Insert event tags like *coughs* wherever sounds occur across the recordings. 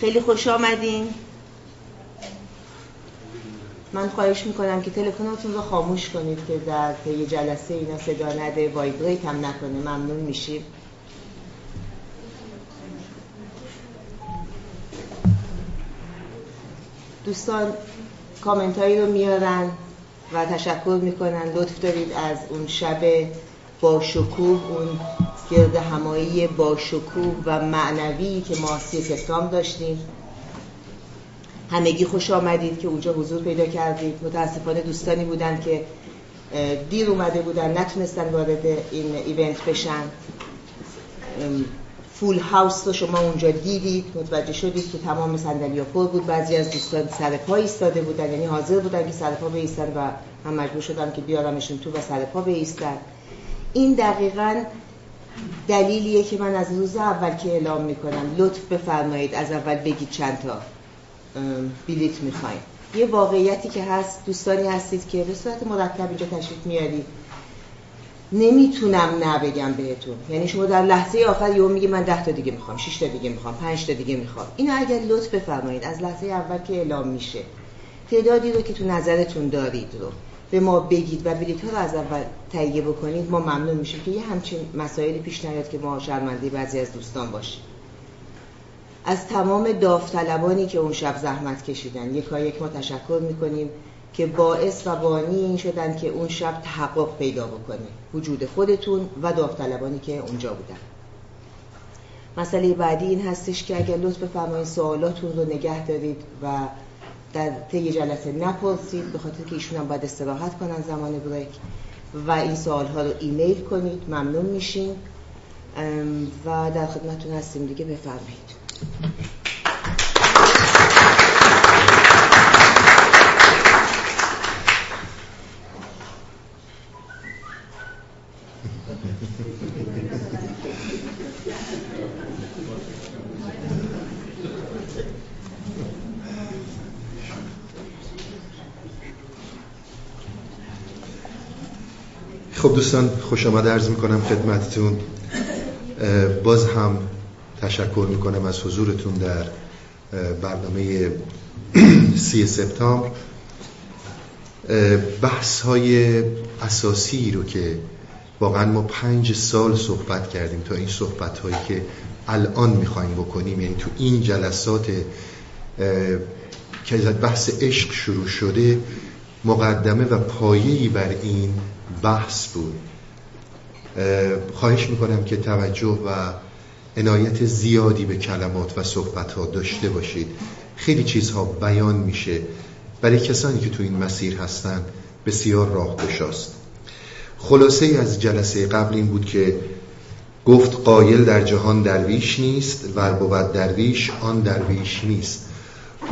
خیلی خوش آمدین. من خواهش می‌کنم که تلفناتون رو خاموش کنید که در طی جلسه اینا صدا نده vibrate هم نکنه ممنون میشیم. دوستان کامنت هایی رو میارن و تشکر می‌کنن. لطف دارید از اون شب با شکوه اون گرد همایی با شکوه و معنوی که ما سپتامبر داشتیم. همگی خوش آمدید که اونجا حضور پیدا کردید. متاسفانه دوستانی بودن که دیر اومده بودن نتونستن وارد این ایونت بشن. فول هاوس رو شما اونجا دیدید متوجه شدید که تمام صندلی پر بود. بعضی از دوستان سر پا ایستاده بودن یعنی حاضر بودن که سر پا بیستن و هم مجبور شدم که بیارمشون تو و سر پا بیستن. این دقیقا دلیلیه که من از روز اول که اعلام می‌کنم. لطف بفرمایید از اول بگید چند تا بلیت می‌خواین. یه واقعیتی که هست دوستانی هستید که به صورت مرتب اینجا تشریف میارید. نمی‌تونم نبگم بهتون. یعنی شما در لحظه آخر یهو میگی من ده تا دیگه می‌خوام 6 تا دیگه می‌خوام 5 تا دیگه می‌خوام. اینو اگر لطف بفرمایید از لحظه اول که اعلام میشه. تعدادی رو که تو نظرتون دارید رو. به ما بگید و بلیط ها رو از اول تهیه بکنید ما ممنون میشیم که یه همچین مسائلی پیش نیاد که ما شرمنده بعضی از دوستان باشیم. از تمام داوطلبانی که اون شب زحمت کشیدن یکا یک ما تشکر می‌کنیم که باعث و بانی این شدن که اون شب تحقق پیدا بکنه. وجود خودتون و داوطلبانی که اونجا بودن. مسئله بعدی این هستش که اگر لطف بفرمایید سوالاتون رو نگه دارید و در طی جلسه نپرسید به خاطر که ایشون هم باید استراحت کنن زمان بریک. و این سوال ها رو ایمیل کنید ممنون میشین و در خدمتتون هستیم دیگه بفرمایید. خب دوستان خوش آمد. عرض می‌کنم خدمتتون. باز هم تشکر می‌کنم از حضورتون در برنامه *clears throat* سی سپتامبر. بحث های اساسی رو که واقعا ما پنج سال صحبت کردیم تا این صحبت هایی که الان می‌خوایم بکنیم یعنی تو این جلسات که بحث عشق شروع شده مقدمه و پایه‌ای بر این بحث بود. خواهش می‌کنم که توجه و عنایت زیادی به کلمات و صحبت ها داشته باشید. خیلی چیزها بیان میشه. برای کسانی که تو این مسیر هستن بسیار راه گشاست خلاصه از جلسه قبل این بود که گفت قایل در جهان درویش نیست ور بود درویش آن درویش نیست.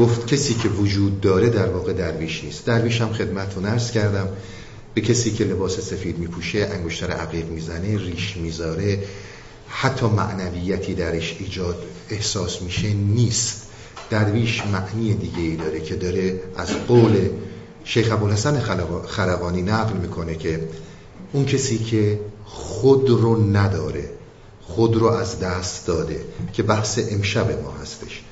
گفت کسی که وجود داره در واقع درویش نیست. درویش هم خدمتتون عرض کردم. به کسی که لباس سفید میپوشه انگشتر عقیق می‌زنه ریش می‌ذاره حتی معنویتی درش ایجاد احساس میشه نیست. درویش معنی دیگه ای داره که داره از قول شیخ ابوالحسن خلقانی نقل می‌کنه که اون کسی که خود رو نداره خود رو از دست داده که بحث امشب ما هستش.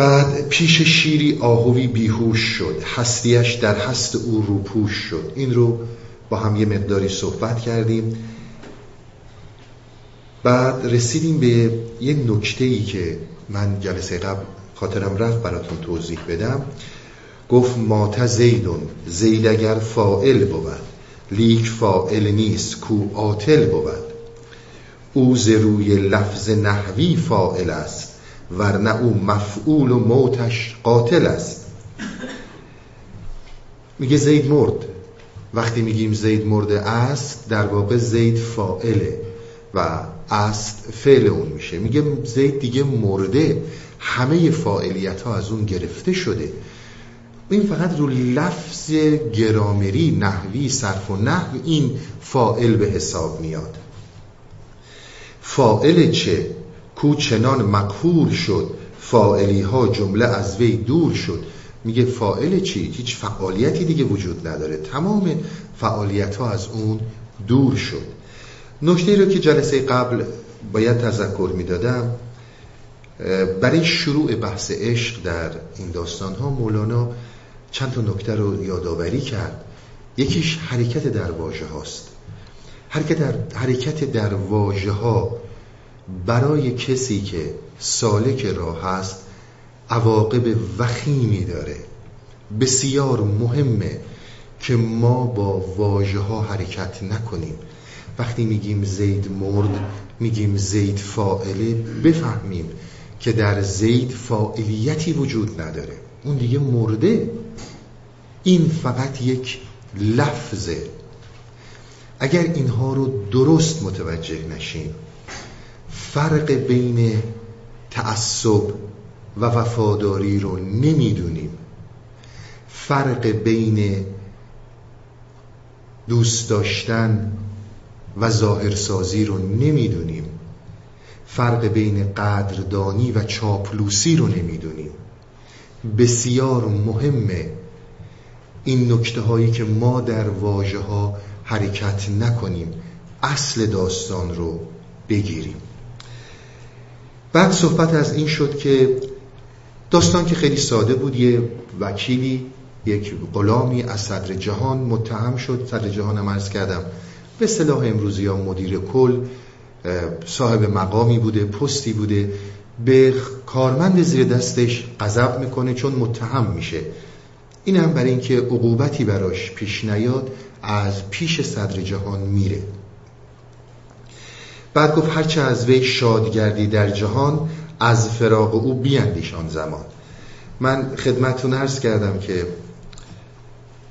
بعد پیش شیری آهوی بیهوش شد. هستیش در هست او روپوش شد. این رو با هم یه مقداری صحبت کردیم. بعد رسیدیم به یه نکته ای که من جلسه قبل خاطرم رفت براتون توضیح بدم. گفت مات زیدون. زید اگر فائل بود لیک فائل نیست کو آتل بود. او ز روی لفظ نحوی فائل است. ورنه او مفعول و موتش قاتل است. میگه زید مرد. وقتی میگیم زید مرده است در واقع زید فائله و است فعل اون میشه. میگه زید دیگه مرده. همه فاعلیت ها از اون گرفته شده. این فقط رو لفظ گرامری نحوی صرف و نحو این فائل به حساب میاد. فائل چه؟ کو چنان مقهور شد فائلی ها جمله از وی دور شد. میگه فائل چی؟ هیچ فعالیتی دیگه وجود نداره. تمام فعالیت ها از اون دور شد. نکته رو که جلسه قبل باید تذکر می‌دادم برای شروع بحث عشق در این داستان ها مولانا چند تا نکته رو یادآوری کرد. یکیش حرکت در واژه هاست حرکت در, حرکت در واژه ها برای کسی که سالک راه هست عواقب وخیمی داره. بسیار مهمه که ما با واژه ها حرکت نکنیم. وقتی میگیم زید مرد میگیم زید فائله بفهمیم که در زید فائلیتی وجود نداره. اون دیگه مرده. این فقط یک لفظه. اگر اینها رو درست متوجه نشیم فرق بین تعصب و وفاداری رو نمی‌دونیم. فرق بین دوست داشتن و ظاهرسازی رو نمی‌دونیم. فرق بین قدردانی و چاپلوسی رو نمی‌دونیم. بسیار مهمه این نکته هایی که ما در واژه ها حرکت نکنیم اصل داستان رو بگیریم. بعد صحبت از این شد که داستان که خیلی ساده بود یه وکیلی یک غلامی از صدر جهان متهم شد. صدر جهان هم عرض کردم به صلاح امروزی ها مدیر کل صاحب مقامی بوده پستی بوده. به کارمند زیر دستش غضب می‌کنه چون متهم میشه. این هم برای اینکه عقوبتی براش پیش نیاد از پیش صدر جهان میره. بعد گفت هرچه از وی شادگردی در جهان از فراغ او بیندیش آن زمان. من خدمتتون عرض کردم که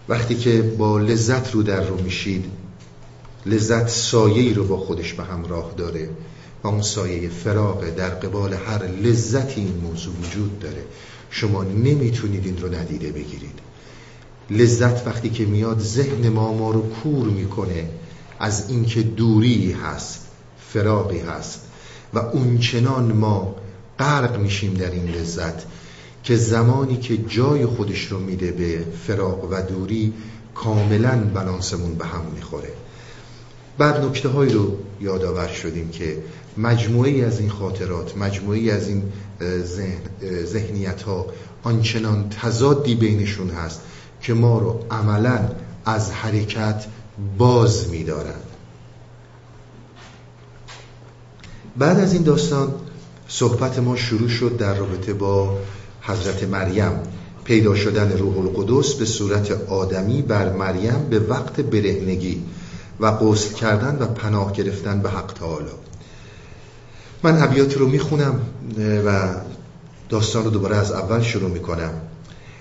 وقتی که با لذت رو در رو میشید لذت سایه رو با خودش به همراه داره و اون سایه فراغه در قبال هر لذتی این موضوع وجود داره. شما نمی‌تونید این رو ندیده بگیرید. لذت وقتی که میاد ذهن ما ما رو کور می‌کنه از اینکه دوری هست. فراغی هست. و اونچنان ما غرق میشیم در این لذت که زمانی که جای خودش رو میده به فراغ و دوری کاملا بلانسمون به هم می‌خوره. بعد نکته هایی رو یادآور شدیم که مجموعی از این خاطرات مجموعی از این ذهن، ذهنیت ها آنچنان تضادی بینشون هست که ما رو عملا از حرکت باز میدارن. بعد از این داستان صحبت ما شروع شد در رابطه با حضرت مریم. پیدا شدن روح القدس به صورت آدمی بر مریم به وقت برهنگی و غسل کردن و پناه گرفتن به حق تعالی. من ابیات رو می‌خونم و داستان رو دوباره از اول شروع می‌کنم.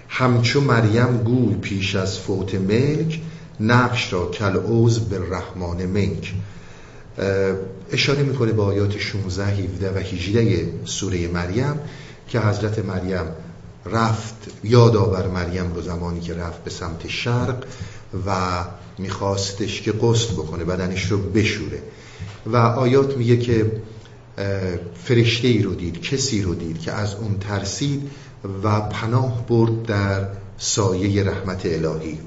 همچو مریم گوی پیش از فوت ملک نقش را کل اوز به رحمان منک اشاره می‌کنه به آیات 16 17 و 18 سوره مریم که حضرت مریم رفت یادآور مریم رو زمانی که رفت به سمت شرق و میخواستش که قصد بکنه بدنش رو بشوره. و آیات میگه که فرشته ای رو دید کسی رو دید که از اون ترسید و پناه برد در سایه رحمت الهی.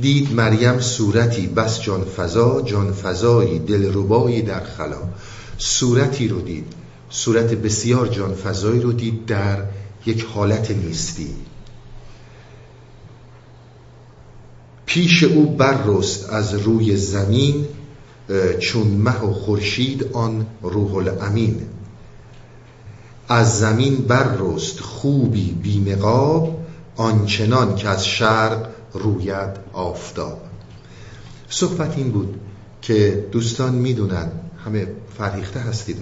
دید مریم صورتی بس جان فضا جان فضایی دل ربایی در خلا. صورتی رو دید. صورت بسیار جان فضایی رو دید در یک حالت نیستی. پیش او بررست از روی زمین چون مه و خورشید آن روح الامین از زمین بررست خوبی بینقاب آنچنان که از شرق روید آفتاب. صحبت این بود که دوستان می‌دونن همه فرهیخته هستید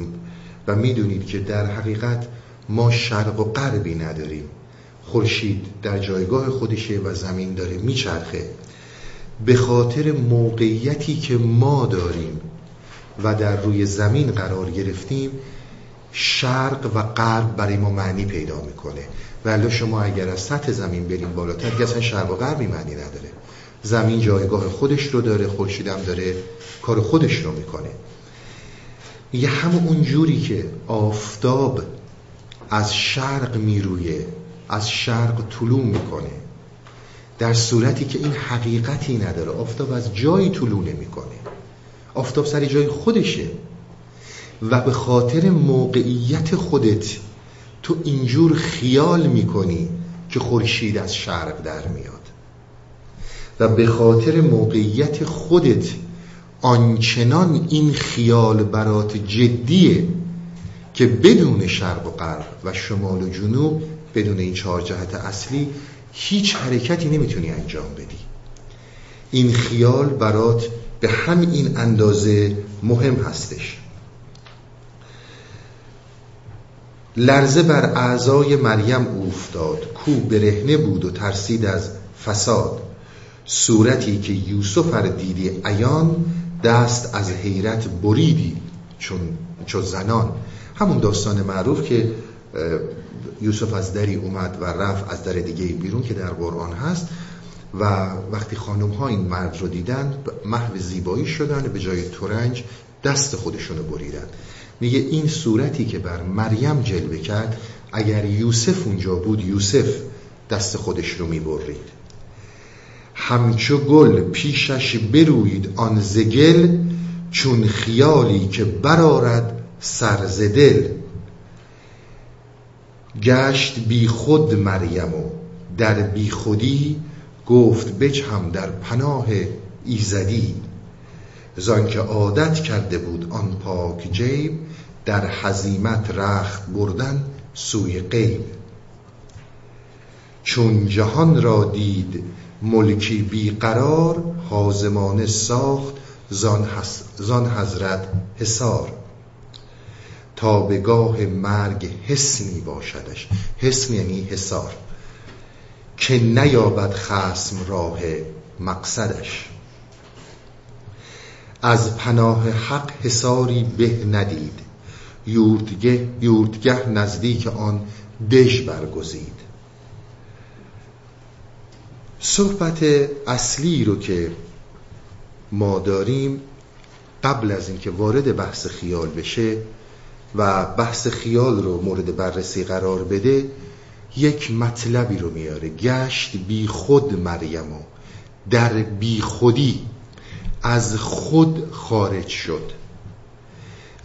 و می‌دونید که در حقیقت ما شرق و غربی نداریم. خورشید در جایگاه خودشه و زمین داره میچرخه. به خاطر موقعیتی که ما داریم و در روی زمین قرار گرفتیم شرق و غرب برای ما معنی پیدا می‌کنه. ولی شما اگر از سطح زمین بریم بالاتر که اصلا شرق و غربی معنی نداره. زمین جایگاه خودش رو داره خورشیدم داره کار خودش رو می‌کنه. یه همون اونجوری که آفتاب از شرق میرویه از شرق طلوع می‌کنه. در صورتی که این حقیقتی نداره. آفتاب از جایی طلوع نمی‌کنه. آفتاب سر جای خودشه. و به خاطر موقعیت خودت تو اینجور خیال می‌کنی که خورشید از شرق در میاد. و به خاطر موقعیت خودت آنچنان این خیال برات جدیه که بدون شرق و غرب و شمال و جنوب بدون این چهار جهت اصلی هیچ حرکتی نمی‌تونی انجام بدی. این خیال برات به همین اندازه مهم هستش. لرزه بر اعضای مریم اوفتاد. کو برهنه بود و ترسید از فساد. صورتی که یوسف دیدی عیان دست از حیرت بریدی چون چون زنان. همون داستان معروف که یوسف از دری اومد و رفت از در دیگه بیرون که در قرآن هست و وقتی خانم ها این مرد رو دیدن محو زیبایی شدن به جای تورنج دست خودشونو بریدن. میگه این صورتی که بر مریم جلوه کرد اگر یوسف اونجا بود یوسف دست خودش رو می‌برید. همچو گل پیشش بروید آن زگل چون خیالی که برارد سرزدل گشت بی خود مریم و در بی خودی گفت بجهم در پناه ایزدی. زان که عادت کرده بود آن پاک جیب در حزیمت رخت بردن سوی غیب. چون جهان را دید ملکی بیقرار حازمانه ساخت زان حضرت حسار تا به گاه مرگ حسنی باشدش. حسن یعنی حسار که نیابد خسم راه مقصدش. از پناه حق حساری به ندید. یورتگه, یورتگه نزدیک آن دژ برگزید. صحبت اصلی رو که ما داریم قبل از اینکه وارد بحث خیال بشه و بحث خیال رو مورد بررسی قرار بده یک مطلبی رو میاره. گشت بی خود مریم و در بی خودی از خود خارج شد.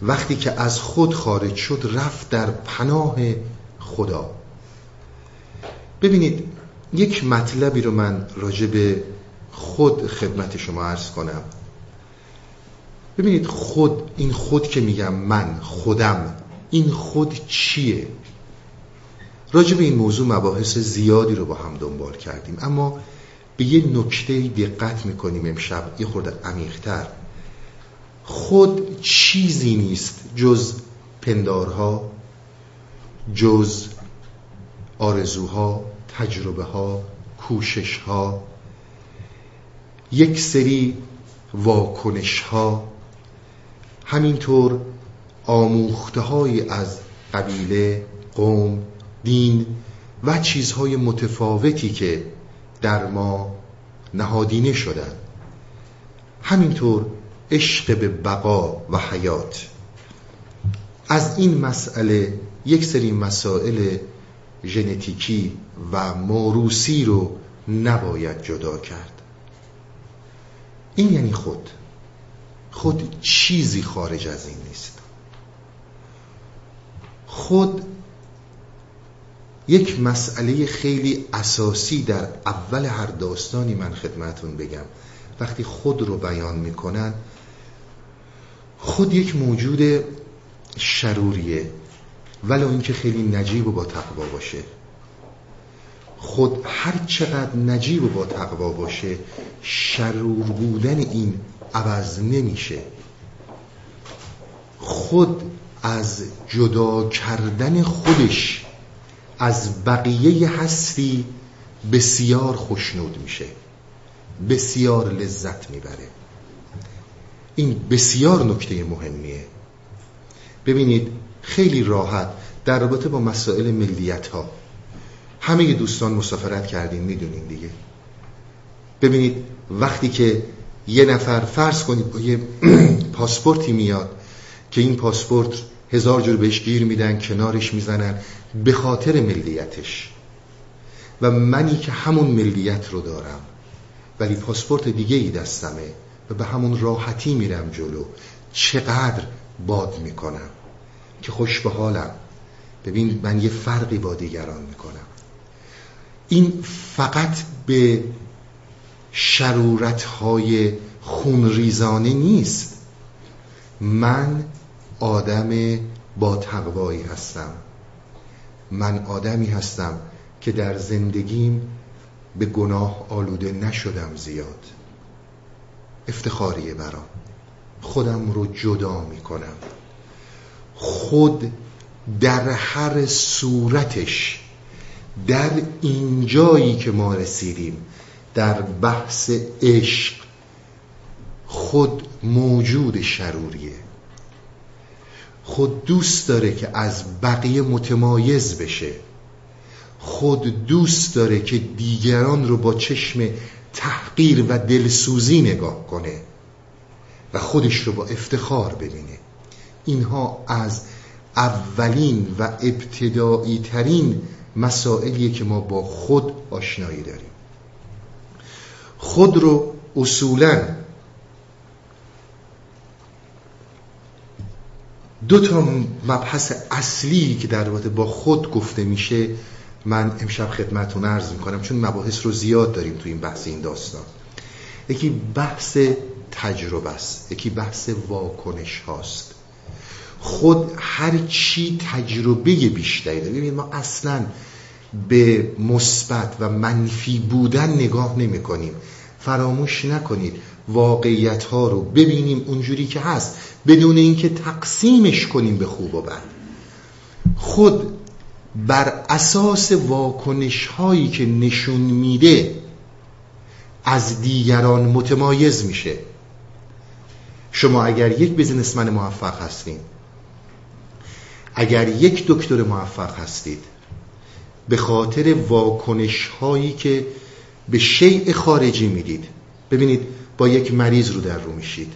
وقتی که از خود خارج شد رفت در پناه خدا. ببینید یک مطلبی رو من راجع به خود خدمت شما عرض کنم. ببینید خود این خود که میگم من خودم این خود چیه؟ راجع به این موضوع مباحث زیادی رو با هم دنبال کردیم. اما به یه نکته دقت می‌کنیم امشب. یه خورده عمیقتر. خود چیزی نیست جز پندارها جز آرزوها تجربه ها کوشش ها یک سری واکنش ها همینطور آموخته های از قبیله قوم دین و چیزهای متفاوتی که در ما نهادینه شدن همینطور عشق به بقا و حیات. از این مسئله یک سری مسائل ژنتیکی و موروسی رو نباید جدا کرد. این یعنی خود. خود چیزی خارج از این نیست. خود یک مسئله خیلی اساسی در اول هر داستانی من خدمتون بگم. وقتی خود رو بیان می‌کنن خود یک موجود شروریه ولو اینکه خیلی نجیب و با تقوا باشه. خود هر چقدر نجیب و با تقوا باشه شرور بودن این عوض نمیشه. خود از جدا کردن خودش از بقیه هستی بسیار خوشنود میشه بسیار لذت می‌بره. این بسیار نکته مهمیه. ببینید خیلی راحت در رابطه با مسائل ملیت ها همه دوستان مسافرت کردین می‌دونین دیگه. ببینید وقتی که یه نفر فرض کنید با یه *clears throat* پاسپورتی میاد که این پاسپورت هزار جور بهش گیر میدن کنارش می‌زنن به خاطر ملیتش. و منی که همون ملیت رو دارم ولی پاسپورت دیگه ای دستمه. و به همون راحتی میرم جلو. چقدر باد می‌کنم که خوش به حالم. ببین من یه فرقی با دیگران می‌کنم. این فقط به شرورت های خونریزانه نیست. من آدم با تقوایی هستم. من آدمی هستم که در زندگیم به گناه آلوده نشدم زیاد. افتخاریه برام. خودم رو جدا می‌کنم. خود در هر صورتش در اینجایی که ما رسیدیم در بحث عشق خود موجود شروریه. خود دوست داره که از بقیه متمایز بشه. خود دوست داره که دیگران رو با چشم تحقیر و دلسوزی نگاه کنه و خودش رو با افتخار ببینه. اینها از اولین و ابتدایی ترین مسائلیه که ما با خود آشنایی داریم. خود رو اصولا دو تا مبحث اصلی که در با خود گفته میشه من امشب خدمتون عرض می‌کنم چون مباحث رو زیاد داریم تو این بحث این داستان. یکی بحث تجربه است یکی بحث واکنش هاست. خود هر چی تجربه بیشتری داره ببینید ما اصلا به مثبت و منفی بودن نگاه نمی کنیم فراموش نکنید واقعیت ها رو ببینیم اونجوری که هست بدون اینکه تقسیمش کنیم به خوب و بد. خود بر اساس واکنش هایی که نشون میده از دیگران متمایز میشه. شما اگر یک بزنسمن موفق هستید اگر یک دکتر موفق هستید به خاطر واکنش هایی که به شیء خارجی می‌دید ببینید با یک مریض رو در رو میشید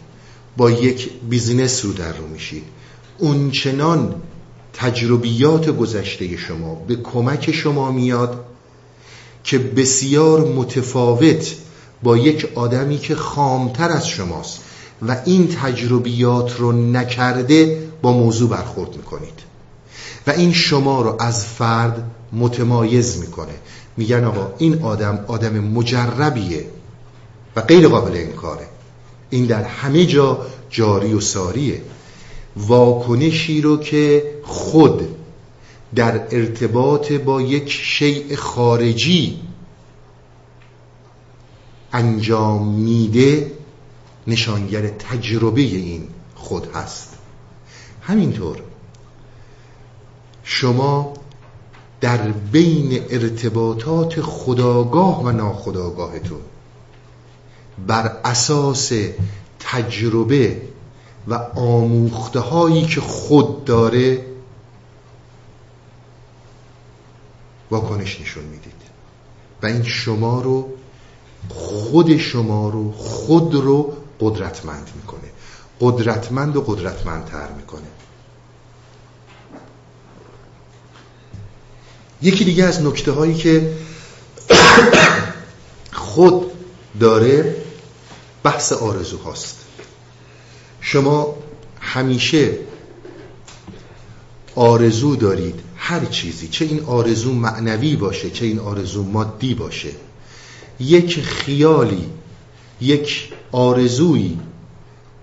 با یک بیزینس رو در رو میشید اونچنان تجربیات گذشته شما به کمک شما میاد که بسیار متفاوت با یک آدمی که خامتر از شماست و این تجربیات رو نکرده با موضوع برخورد می‌کنید. و این شما رو از فرد متمایز می‌کنه. میگن آقا این آدم آدم مجربیه و غیر قابل انکاره. این در همه جا جاری و ساریه. واکنشی رو که خود در ارتباط با یک شیء خارجی انجام میده نشانگر تجربه این خود هست. همینطور شما در بین ارتباطات خداگاه و ناخداگاهتون بر اساس تجربه و آموخته هایی که خود داره واکنش نشون می‌دید. و این شما رو خود شما رو خود رو قدرتمند می‌کنه. قدرتمند و قدرتمندتر می‌کنه. یکی دیگه از نکته هایی که *coughs* خود داره بحث آرزو هاست شما همیشه آرزو دارید هر چیزی چه این آرزو معنوی باشه چه این آرزو مادی باشه. یک خیالی یک آرزویی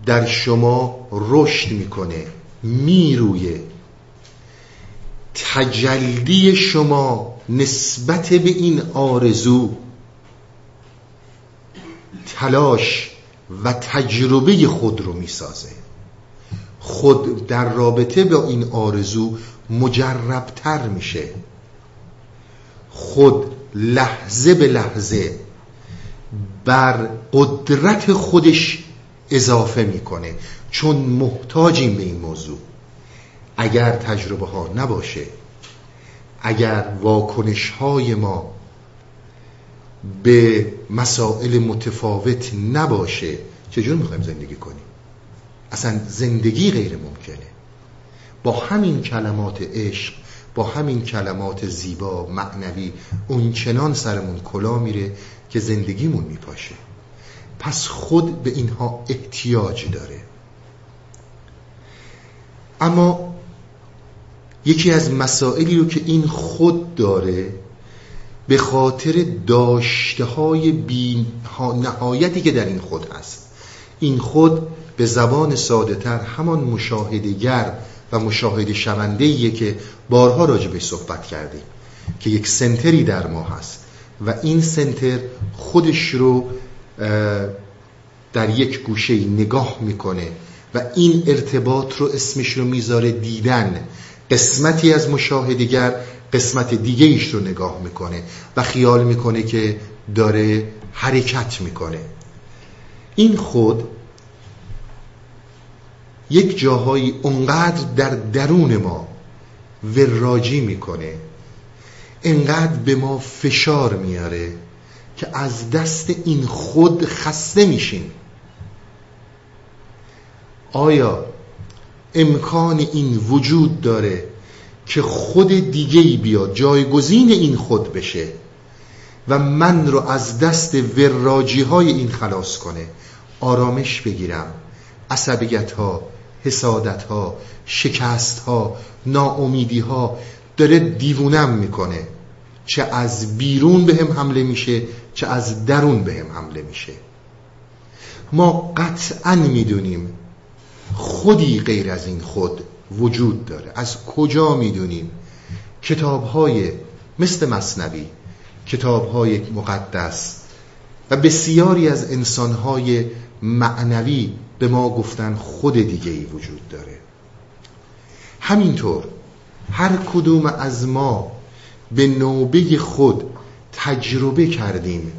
در شما رشد می‌کنه میرویه. تجلی شما نسبت به این آرزو تلاش و تجربه خود رو می‌سازه. خود در رابطه با این آرزو مجربتر میشه. خود لحظه به لحظه بر قدرت خودش اضافه می‌کنه. چون محتاجیم به این موضوع. اگر تجربه ها نباشه اگر واکنش های ما به مسائل متفاوت نباشه چجور می‌خوایم زندگی کنیم؟ اصلا زندگی غیر ممکنه. با همین کلمات عشق با همین کلمات زیبا معنوی اون چنان سرمون کلا میره که زندگیمون میپاشه. پس خود به اینها احتیاج داره. اما یکی از مسائلی رو که این خود داره به خاطر داشته های بی نهایتی که در این خود هست. این خود به زبان ساده تر همان مشاهدگر و مشاهده شونده که بارها راجع به صحبت کردیم که یک سنتری در ما هست و این سنتر خودش رو در یک گوشه نگاه می‌کنه و این ارتباط رو اسمش رو می‌ذاره دیدن. قسمتی از مشاهدگر قسمت دیگه ایش رو نگاه می‌کنه و خیال می‌کنه که داره حرکت می‌کنه. این خود یک جاهایی اونقدر در درون ما وراجی می‌کنه انقدر به ما فشار میاره که از دست این خود خسته میشیم. آیا امکان این وجود داره که خود دیگه ای بیاد جایگزین این خود بشه و من رو از دست وراجی های این خلاص کنه؟ آرامش بگیرم عصبیت ها حسادت ها شکست ها ناامیدی ها داره دیوونم می‌کنه. چه از بیرون به هم حمله میشه چه از درون به هم حمله میشه. ما قطعا می‌دونیم خودی غیر از این خود وجود داره. از کجا می‌دونیم؟ کتاب های مثل مصنوی کتاب های مقدس و بسیاری از انسان های معنوی به ما گفتن خود دیگه ای وجود داره. همینطور هر کدوم از ما به نوبه خود تجربه کردیم.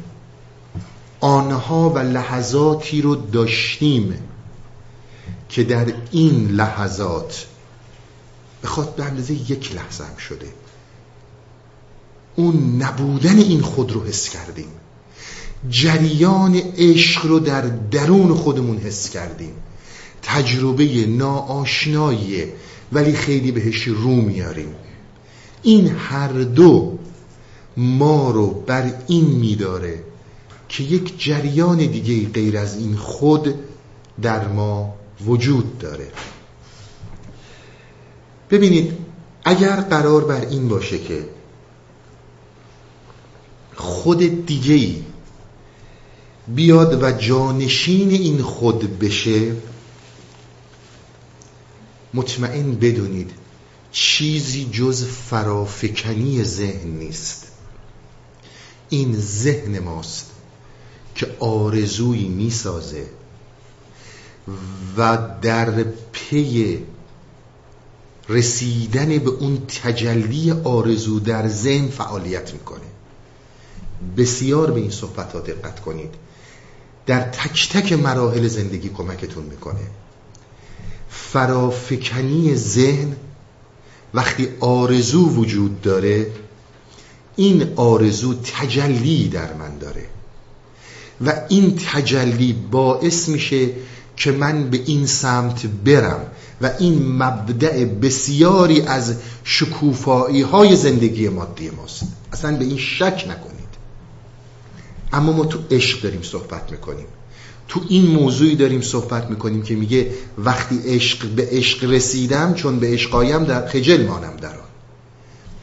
آنها و لحظاتی رو داشتیم که در این لحظات بخواد به اندازه یک لحظه هم شده. اون نبودن این خود رو حس کردیم. جریان عشق رو در درون خودمون حس کردیم. تجربه ناآشناییه ولی خیلی بهش رو میاریم. این هر دو ما رو بر این میداره که یک جریان دیگه غیر از این خود در ما وجود داره. ببینید اگر قرار بر این باشه که خود دیگه ای بیاد و جانشین این خود بشه مطمئن بدونید چیزی جز فرافکنی ذهن نیست. این ذهن ماست که آرزویی می‌سازه و در پی رسیدن به اون تجلی آرزو در ذهن فعالیت می‌کنه. بسیار به این صحبت ها دقت کنید. در تک تک مراحل زندگی کمکتون می‌کنه. فرافکنی ذهن وقتی آرزو وجود داره این آرزو تجلی در من داره. و این تجلی باعث میشه که من به این سمت برم و این مبدع بسیاری از شکوفایی های زندگی مادی ماست. اصلا به این شک نکنید اما ما تو عشق داریم صحبت می‌کنیم. تو این موضوعی داریم صحبت می‌کنیم که میگه وقتی عشق به عشق رسیدم چون به عشقایم در خجل مانم در آن.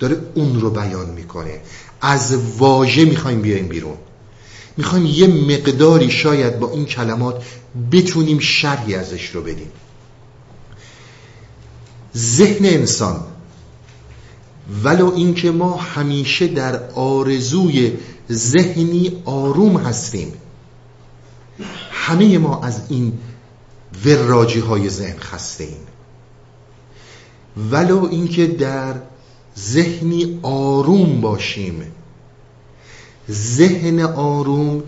داره اون رو بیان می‌کنه. از واژه می‌خوایم بیایم بیرون. می‌خوایم یه مقداری شاید با این کلمات بتونیم شرحی ازش رو بدیم. ذهن انسان ولو اینکه ما همیشه در آرزوی ذهنی آروم هستیم. همه ما از این وراجی های ذهن خسته ایم ولو اینکه در ذهنی آروم باشیم. ذهن آروم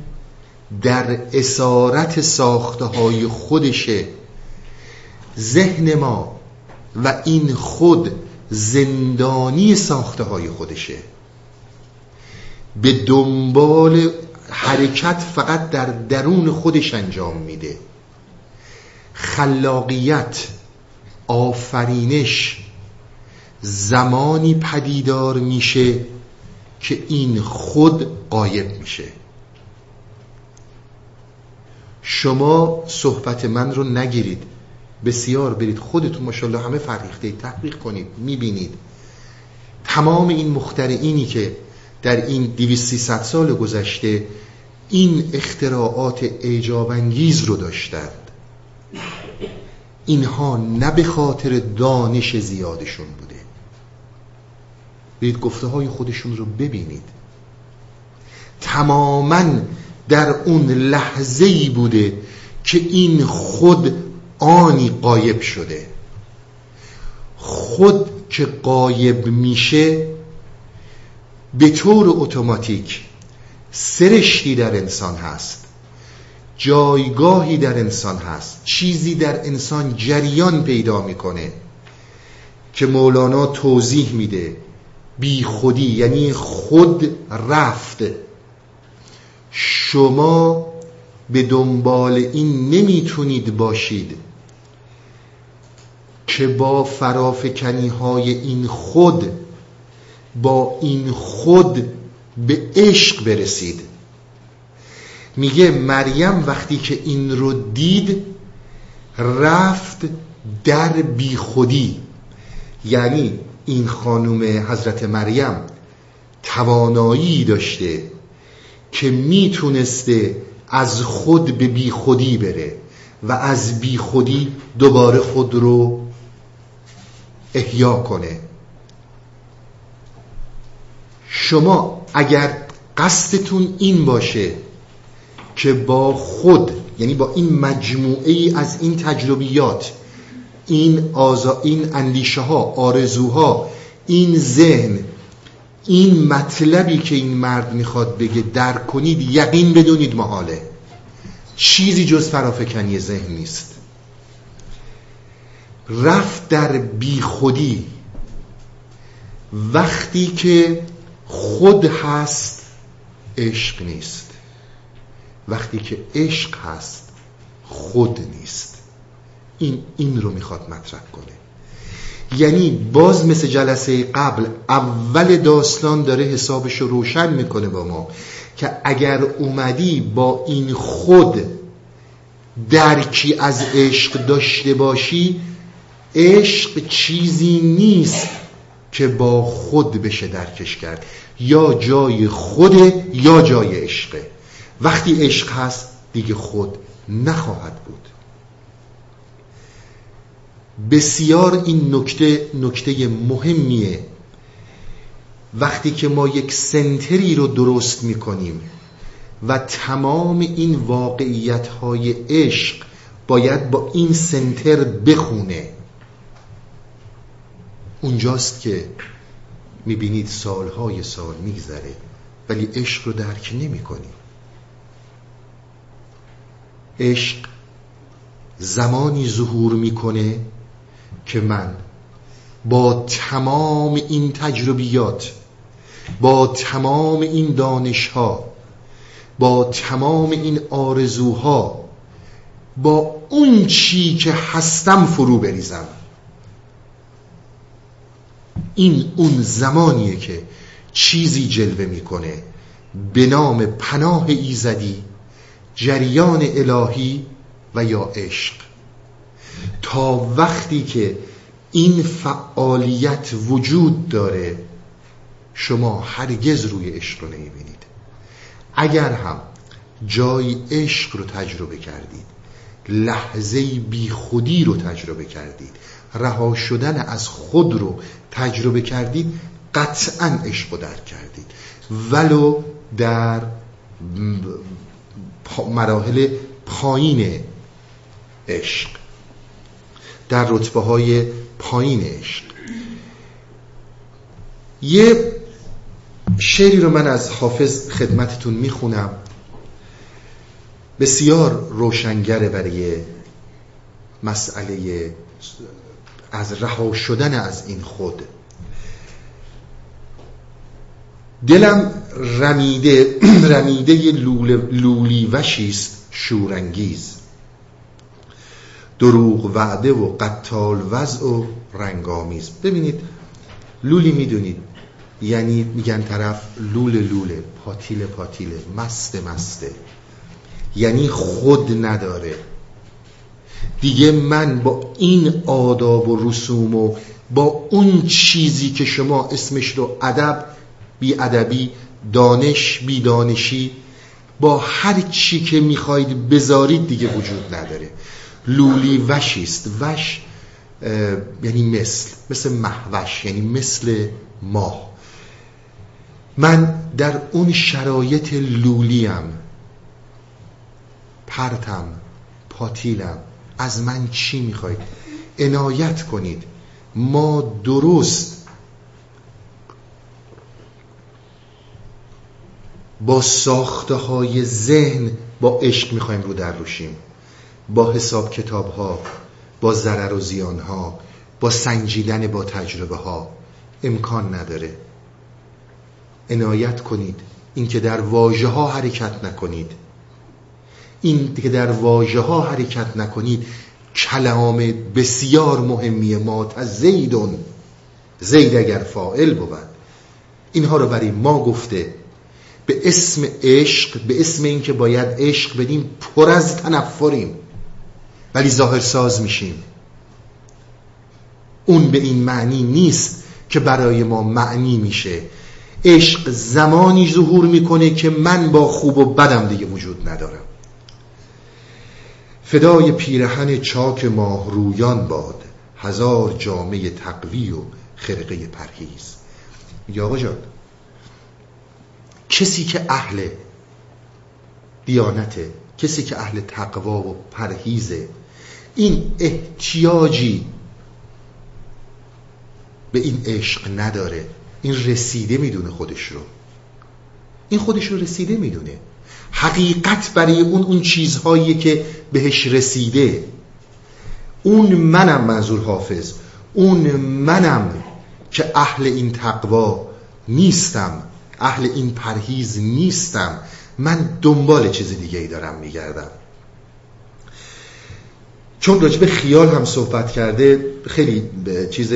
در اسارت ساخته های خودشه. ذهن ما و این خود زندانی ساخته های خودشه. به دنبال حرکت فقط در درون خودش انجام میده. خلاقیت آفرینش زمانی پدیدار میشه که این خود قایب میشه. شما صحبت من رو نگیرید. بسیار برید خودتون ماشاءالله همه فرهیخته تحقیق کنید می‌بینید. تمام این مخترعینی که در این 200 سال گذشته این اختراعات اعجابانگیز رو داشتند. اینها نه به خاطر دانش زیادشون بوده. برید گفته های خودشون رو ببینید. تماما در اون لحظه ای بوده که این خود آنی قایب شده. خود که قایب میشه به طور اتوماتیک سرشتی در انسان هست جایگاهی در انسان هست چیزی در انسان جریان پیدا می‌کنه که مولانا توضیح میده. بی خودی یعنی خود رفت. شما به دنبال این نمی‌تونید باشید که با فرافکنی های این خود با این خود به عشق برسید. میگه مریم وقتی که این رو دید رفت در بیخودی. یعنی این خانم حضرت مریم توانایی داشته که می‌تونسته از خود به بیخودی بره و از بیخودی دوباره خود رو احیا کنه. شما اگر قصدتون این باشه که با خود یعنی با این مجموعه ای از این تجربیات این آزا این اندیشه ها آرزوها این ذهن این مطلبی که این مرد می‌خواد بگه درک کنید یقین بدونید محاله. چیزی جز فرافکنی ذهن نیست. رفت در بیخودی. وقتی که خود هست عشق نیست. وقتی که عشق هست خود نیست. این این رو می‌خواد مطرح کنه. یعنی باز مثل جلسه قبل اول داستان داره حسابش رو روشن می‌کنه با ما که اگر اومدی با این خود درکی از عشق داشته باشی عشق چیزی نیست. که با خود بشه درکش کرد. یا جای خوده یا جای عشقه وقتی عشق هست دیگه خود نخواهد بود. بسیار این نکته نکته مهمیه. وقتی که ما یک سنتری رو درست می‌کنیم و تمام این واقعیت های عشق باید با این سنتر بخونه اونجاست که می‌بینید سالهای سال میگذره ولی عشق رو درک نمی کنیم عشق زمانی ظهور می‌کنه که من با تمام این تجربیات با تمام این دانش ها با تمام این آرزوها با اون چی که هستم فرو بریزم. این اون زمانیه که چیزی جلوه می‌کنه. به نام پناه ایزدی جریان الهی و یا عشق. تا وقتی که این فعالیت وجود داره شما هرگز روی عشق رو نمی‌بینید. اگر هم جای عشق رو تجربه کردید لحظه بی خودی رو تجربه کردید رها شدن از خود رو تجربه کردید قطعا عشق رو درک کردید. ولو در مراحل پایین عشق در رتبه های پایین عشق. یه شعری رو من از حافظ خدمتتون می‌خونم. بسیار روشنگره برای مسئله از رها شدن از این خود. دلم رمیده *clears throat* رمیده لولی وشیست شورانگیز. دروغ وعده و قتال وضع و رنگامیز ببینید لولی می‌دونید. یعنی میگن طرف لول لوله پاتیل پاتیله مست مسته یعنی خود نداره. دیگه من با این آداب و رسوم و با اون چیزی که شما اسمش رو ادب بی ادبی دانش بی دانشی با هر چی که می‌خواید بذارید دیگه وجود نداره. لولی وشیست وش یعنی مثل مثل محوش یعنی مثل ماه. من در اون شرایط لولیم پرتم پاتیلم از من چی می‌خواید عنایت کنید. ما درست. با ساخته های ذهن با عشق می‌خوایم رو در روشیم. با حساب کتاب ها با ضرر و زیان ها با سنجیدن با تجربه ها امکان نداره. عنایت کنید. اینکه در واژه ها حرکت نکنید. این که در واژه ها حرکت نکنید. کلام بسیار مهمیه. ما زیدون. زید اگر فائل بود. اینها رو برای ما گفته. به اسم عشق به اسم اینکه باید عشق بدیم پر از تنفریم. ولی ظاهر ساز میشیم. اون به این معنی نیست که برای ما معنی میشه. عشق زمانی ظهور می‌کنه که من با خوب و بدم دیگه وجود ندارم. فدای پیرهن چاک ماه رویان باد هزار جامعه تقوی و خرقه پرهیز. میگه آقا جان کسی که اهل دیانته کسی که اهل تقوا و پرهیزه این احتیاجی به این عشق نداره این رسیده می‌دونه خودش رو. این خودش رو رسیده می‌دونه. حقیقت برای اون اون چیزهایی که بهش رسیده. اون منم منظور حافظ. اون منم که اهل این تقوا نیستم. اهل این پرهیز نیستم. من دنبال چیز دیگه ای دارم میگردم. چون راجب خیال هم صحبت کرده خیلی چیز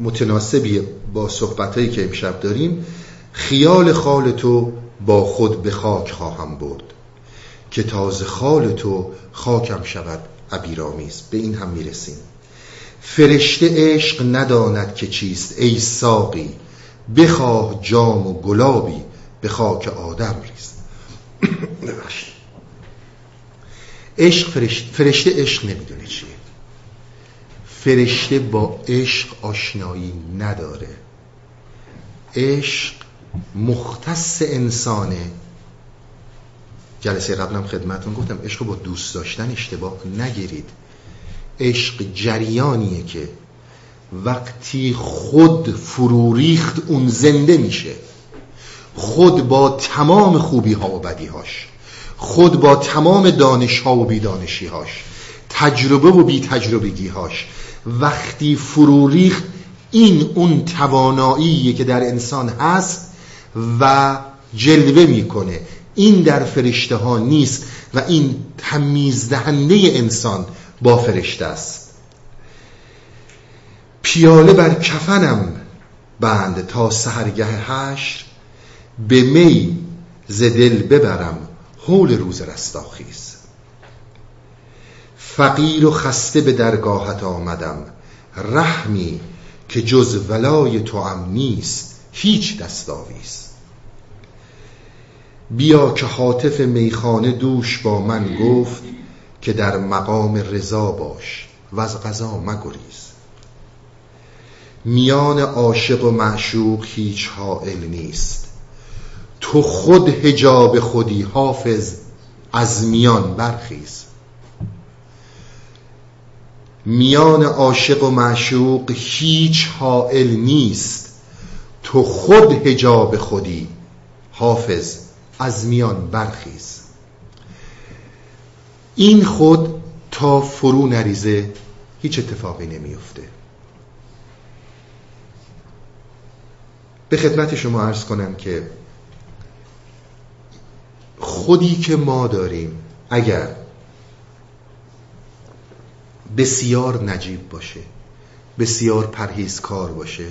متناسبی با صحبتهایی که امشب داریم. خیال خال تو با خود به خاک خواهم برد که تازه خال تو خاکم شود عبیرآمیز. به این هم می‌رسیم. فرشته عشق نداند که چیست ای ساقی. بخواه جام و گلابی به خاک آدم ریز. *coughs* عشق فرشته, فرشته عشق نمی‌دونه چیه. فرشته با عشق آشنایی نداره. عشق مختص انسانه. جلسه قبلم خدمتون گفتم عشق با دوست داشتن اشتباه نگیرید. عشق جریانیه که وقتی خود فرو ریخت اون زنده میشه. خود با تمام خوبی ها و بدی هاش خود با تمام دانش ها و بیدانشی هاش تجربه و بی تجربگی هاش وقتی فرو ریخت این اون توانایی که در انسان هست و جلوه می‌کنه. این در فرشته ها نیست و این تمیز دهنده انسان با فرشته است. پیاله بر کفنم بند تا سهرگه هشت به می ز دل ببرم حول روز رستاخیز. فقیر و خسته به درگاهت آمدم. رحمی که جز ولای تو هم نیست هیچ دستاویز. بیا که حاطف میخانه دوش با من گفت که در مقام رضا باش و از غذا مگریز. میان عاشق و معشوق هیچ حائل نیست. تو خود هجاب خودی حافظ از میان برخیز. میان عاشق و معشوق هیچ حائل نیست. تو خود هجاب خودی حافظ از میان برخیز. این خود تا فرو نریزه هیچ اتفاقی نمیفته به خدمت شما عرض کنم که خودی که ما داریم اگر بسیار نجیب باشه بسیار پرهیزکار باشه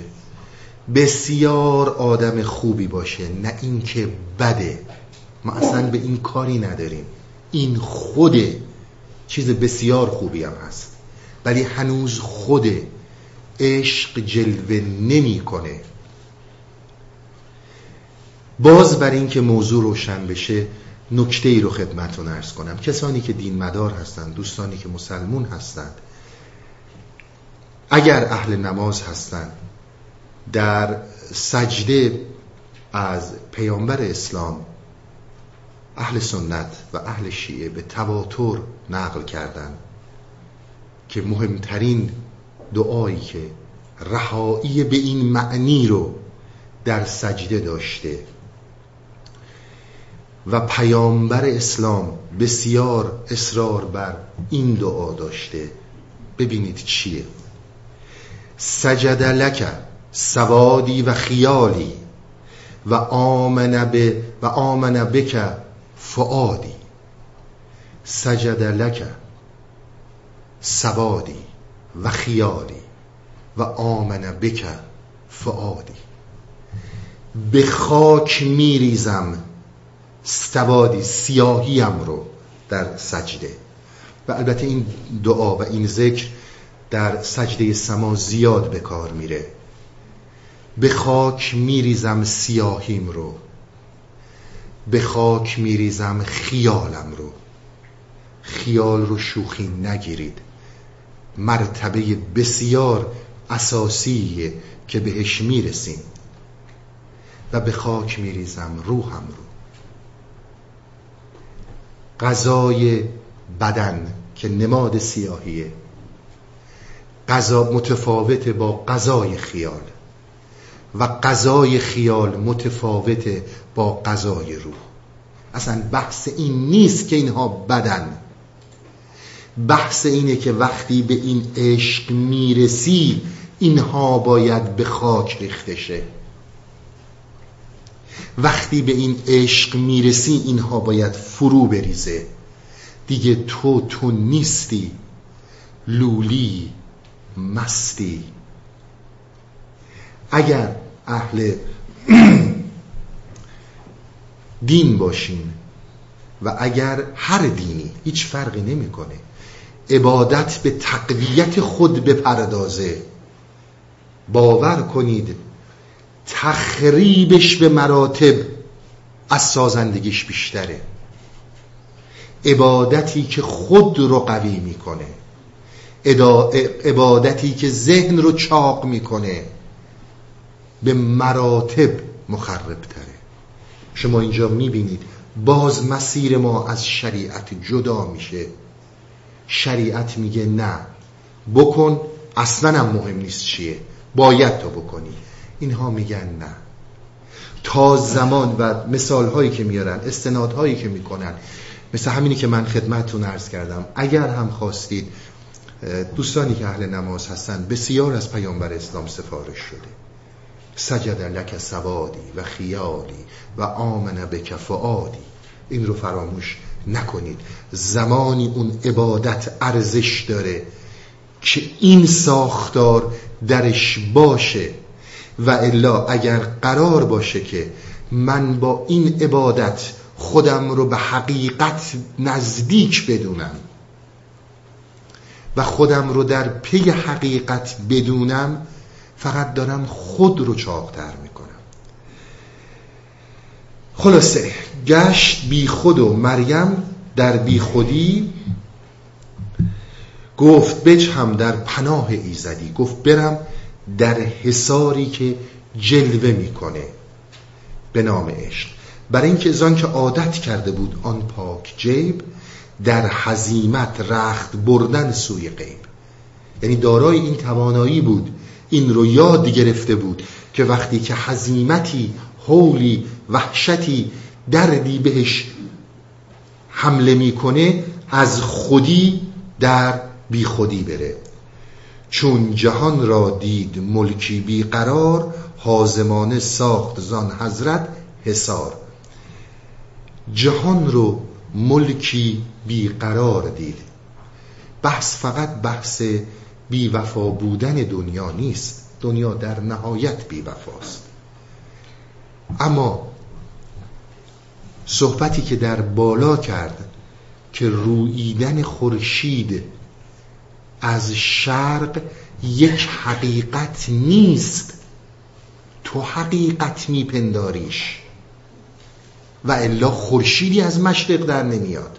بسیار آدم خوبی باشه نه اینکه بده. ما اصلا به این کاری نداریم. این خود چیز بسیار خوبی هم هست. ولی هنوز خود عشق جلوه نمی‌کنه. باز بر اینکه موضوع روشن بشه نکته ای رو خدمتتون ارز کنم. کسانی که دین مدار هستند دوستانی که مسلمون هستند اگر اهل نماز هستند در سجده از پیامبر اسلام اهل سنت و اهل شیعه به تواتر نقل کردند که مهمترین دعایی که رهایی به این معنی رو در سجده داشته. و پیامبر اسلام بسیار اصرار بر این دعا داشته. ببینید چیه. سجد لک سوادی و خیالی و آمن به و آمن بک فعادی سجد لک سوادی و خیالی و آمن بک فعادی به خاک میریزم سوادی سیاهیم رو در سجده. و البته این دعا و این ذکر در سجده سما زیاد به کار میره. به خاک میریزم سیاهیم رو به خاک میریزم خیالم رو. خیال رو شوخی نگیرید. مرتبه بسیار اساسیه که بهش می‌رسیم. و به خاک میریزم روحم رو. غذای بدن که نماد سیاهیه. غذا متفاوت با غذای خیال. و غذای خیال متفاوت با غذای روح. اصلا بحث این نیست که اینها بدن. بحث اینه که وقتی به این عشق می‌رسی اینها باید به خاک ریخته شه. وقتی به این عشق می‌رسی اینها باید فرو بریزه. دیگه تو تو نیستی. لولی مستی. اگر اهل *clears throat* دین باشین و اگر هر دینی هیچ فرقی نمی‌کنه عبادت به تقویت خود بپردازه. باور کنید تخریبش به مراتب از سازندگیش بیشتره. عبادتی که خود رو قوی می‌کنه عبادتی که ذهن رو چاق می‌کنه به مراتب مخرب تره شما اینجا می‌بینید باز مسیر ما از شریعت جدا میشه. شریعت میگه نه بکن اصلا هم مهم نیست چیه. باید تو بکنی. اینها میگن نه. تا زمان و مثال هایی که میارن استناد هایی که می‌کنن مثل همینی که من خدمتتون عرض کردم. اگر هم خواستید دوستانی که اهل نماز هستن بسیار از پیامبر اسلام سفارش شده. سجد لک سوادی و خیالی و آمن به کفعادی این رو فراموش نکنید. زمانی اون عبادت ارزش داره که این ساختار درش باشه و الا اگر قرار باشه که من با این عبادت خودم رو به حقیقت نزدیک بدونم و خودم رو در پی حقیقت بدونم فقط دارم خود رو چاقتر می‌کنم. خلاصه گشت بی خود و مریم در بی خودی. گفت بچ هم در پناه ایزدی. گفت برم در حساری که جلوه می‌کنه. به نام عشق. برای اینکه زان که عادت کرده بود آن پاک جیب در حزیمت رخت بردن سوی غیب. یعنی دارای این توانایی بود این رو یاد گرفته بود که وقتی که حزیمتی حولی وحشتی دردی بهش حمله می‌کنه از خودی در بی خودی بره. چون جهان را دید ملکی بی قرار حازمانه ساخت زان حضرت حسار جهان رو ملکی بی قرار دید. بحث فقط بحث بی وفا بودن دنیا نیست. دنیا در نهایت بی وفاست اما صحبتی که در بالا کرد که رویدن خورشید از شرق یک حقیقت نیست تو حقیقت میپنداریش. و الا خورشیدی از مشرق در نمیاد.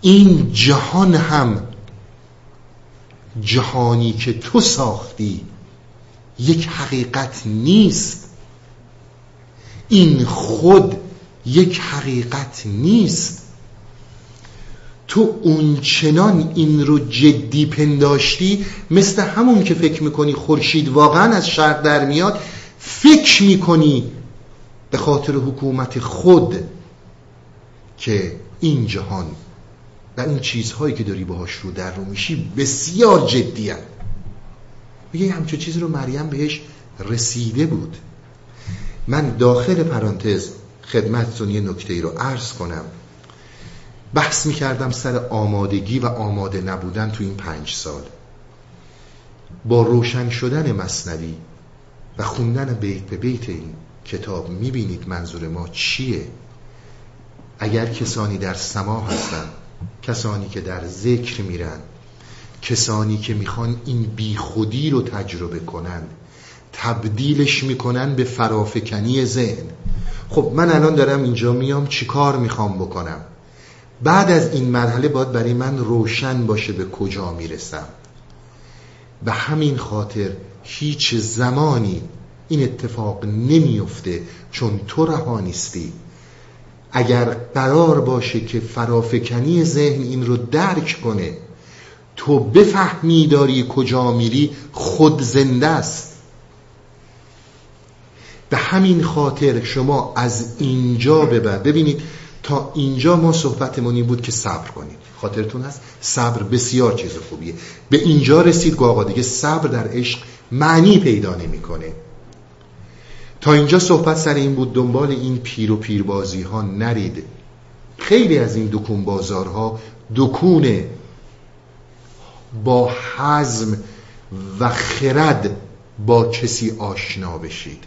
این جهان هم جهانی که تو ساختی یک حقیقت نیست. این خود یک حقیقت نیست. تو اون چنان این رو جدی پنداشتی مثل همون که فکر می‌کنی خورشید واقعا از شرق در میاد فکر می‌کنی به خاطر حکومت خود که این جهان و این چیزهایی که داری باهاش رو در رو میشی بسیار جدی هم. میگه همچون چیزی رو مریم بهش رسیده بود. من داخل پرانتز خدمتتون یه نکته ای رو عرض کنم. بحث می‌کردم سر آمادگی و آماده نبودن تو این پنج سال. با روشن شدن مصنوی و خوندن بیت به بیت این کتاب می‌بینید منظور ما چیه؟ اگر کسانی در سما هستن کسانی که در ذکر میرن کسانی که می‌خوان این بیخودی رو تجربه کنن تبدیلش می‌کنن به فرافکنی ذهن. خب من الان دارم اینجا میام چیکار می‌خوام بکنم؟ بعد از این مرحله باید برای من روشن باشه به کجا می‌رسم. به همین خاطر هیچ زمانی این اتفاق نمیفته چون تو رها نیستی. اگر قرار باشه که فرافکنی ذهن این رو درک کنه تو بفهمی داری کجا میری خود زنده است. به همین خاطر شما از اینجا به ببینید تا اینجا ما صحبتمون این بود که صبر کنید. خاطرتون هست؟ صبر بسیار چیز خوبیه. به اینجا رسید که آقا دیگه صبر در عشق معنی پیدا نمی‌کنه. تا اینجا صحبت سر این بود دنبال این پیر و پیربازی ها نرید. خیلی از این دکون بازارها دکون با حزم و خرد با کسی آشنا بشید.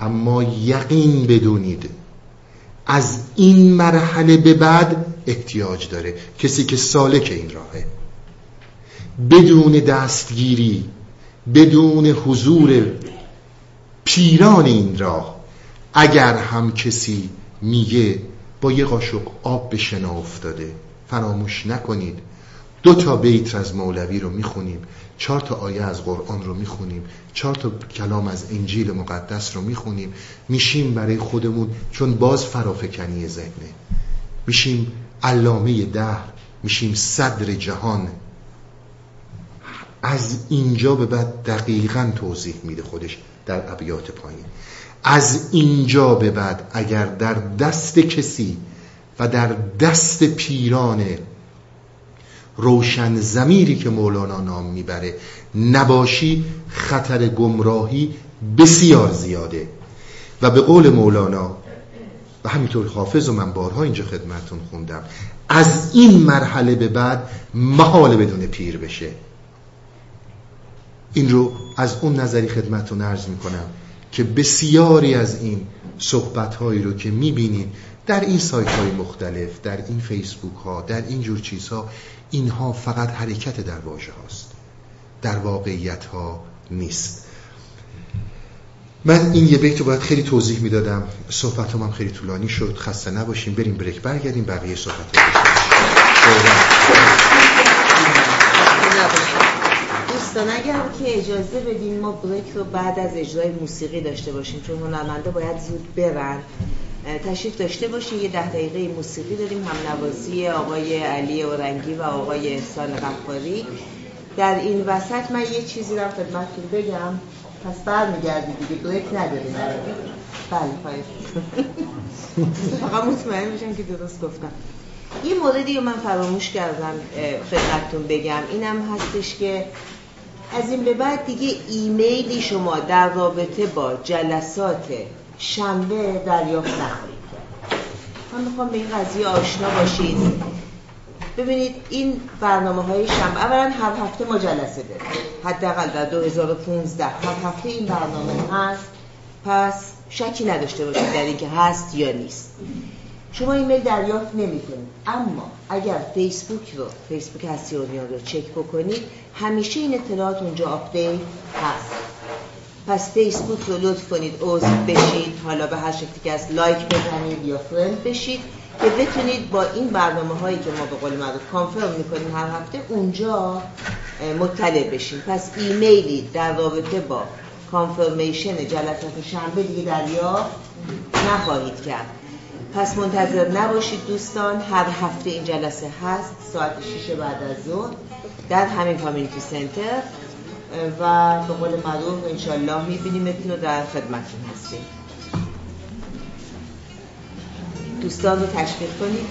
اما یقین بدونید از این مرحله به بعد احتیاج داره کسی که سالک این راهه. بدون دستگیری بدون حضور پیران این راه اگر هم کسی میگه با یه قاشق آب به شنا افتاده فراموش نکنید. دو تا بیت از مولوی رو می‌خونیم چهار تا آیه از قرآن رو می‌خونیم چهار تا کلام از انجیل مقدس رو می‌خونیم. میشیم برای خودمون چون باز فرافکنی ذهنه. میشیم علامه دهر میشیم صدر جهان. از اینجا به بعد دقیقا توضیح میده خودش. در ابیات پایین. از اینجا به بعد اگر در دست کسی و در دست پیران روشن زمیری که مولانا نام می‌بره نباشی خطر گمراهی بسیار زیاده. و به قول مولانا و همینطور حافظ و من بارها اینجا خدمتون خوندم از این مرحله به بعد محال بدون پیر بشه. این رو از اون نظری خدمتون عرض می‌کنم که بسیاری از این صحبت هایی رو که می‌بینید در این سایت های مختلف در این فیسبوک ها در این جور چیزها اینها فقط حرکت در واژه هاست. در واقعیت ها نیست. من این یه بیت رو باید خیلی توضیح می‌دادم. صحبت هم خیلی طولانی شد. خسته نباشیم بریم بریک برگردیم. بقیه صحبت دوستان اگر که اجازه بدین ما بریک رو بعد از اجرای موسیقی داشته باشیم چون هنرمنده باید زود برن. تشریف داشته باشین یه ده دقیقه موسیقی داریم. هم نوازی آقای علی اورنگی و آقای احسان غفاری. در این وسط من یه چیزی رو خدمتتون بگم. پس برمیگردی دیگه بریک نداریم. بله خواهش *laughs* فقط مطمئن میشم که درست گفتم. یه موردی رو من فراموش کردم خدمتتون بگم. اینم هستش که از این به بعد دیگه ایمیلی شما در رابطه با جلسات شنبه دریافت نخواهید کرد. من می‌خوام به این قضیه آشنا باشید. ببینید این برنامه های شنبه اولا هر هفته ما جلسه داریم. حداقل در 2015 هر هفته این برنامه هست. پس شکی نداشته باشید در اینکه هست یا نیست. شما ایمیل دریافت نمی کنید اما اگر فیسبوک رو فیسبوک هستی رو چک بکنید همیشه این اطلاعات اونجا update هست. پس فیسبوک رو لطف کنید عضو بشید حالا به هر شکلی که از like بزنید یا friend بشید که بتونید با این برنامه هایی که ما به قول معروف کانفرم می‌کنیم هر هفته اونجا مطلع بشین پس ایمیلی در رابطه با کانفرمیشن جلسات شنبه دیگه دریافت نخواهید کرد. پس منتظر نباشید دوستان هر هفته این جلسه هست ساعت 6 بعد از ظهر در همین کامیونیتی سنتر و به قول معروف انشالله می‌بینیم و در خدمتون هستیم. دوستان رو تشویق کنید.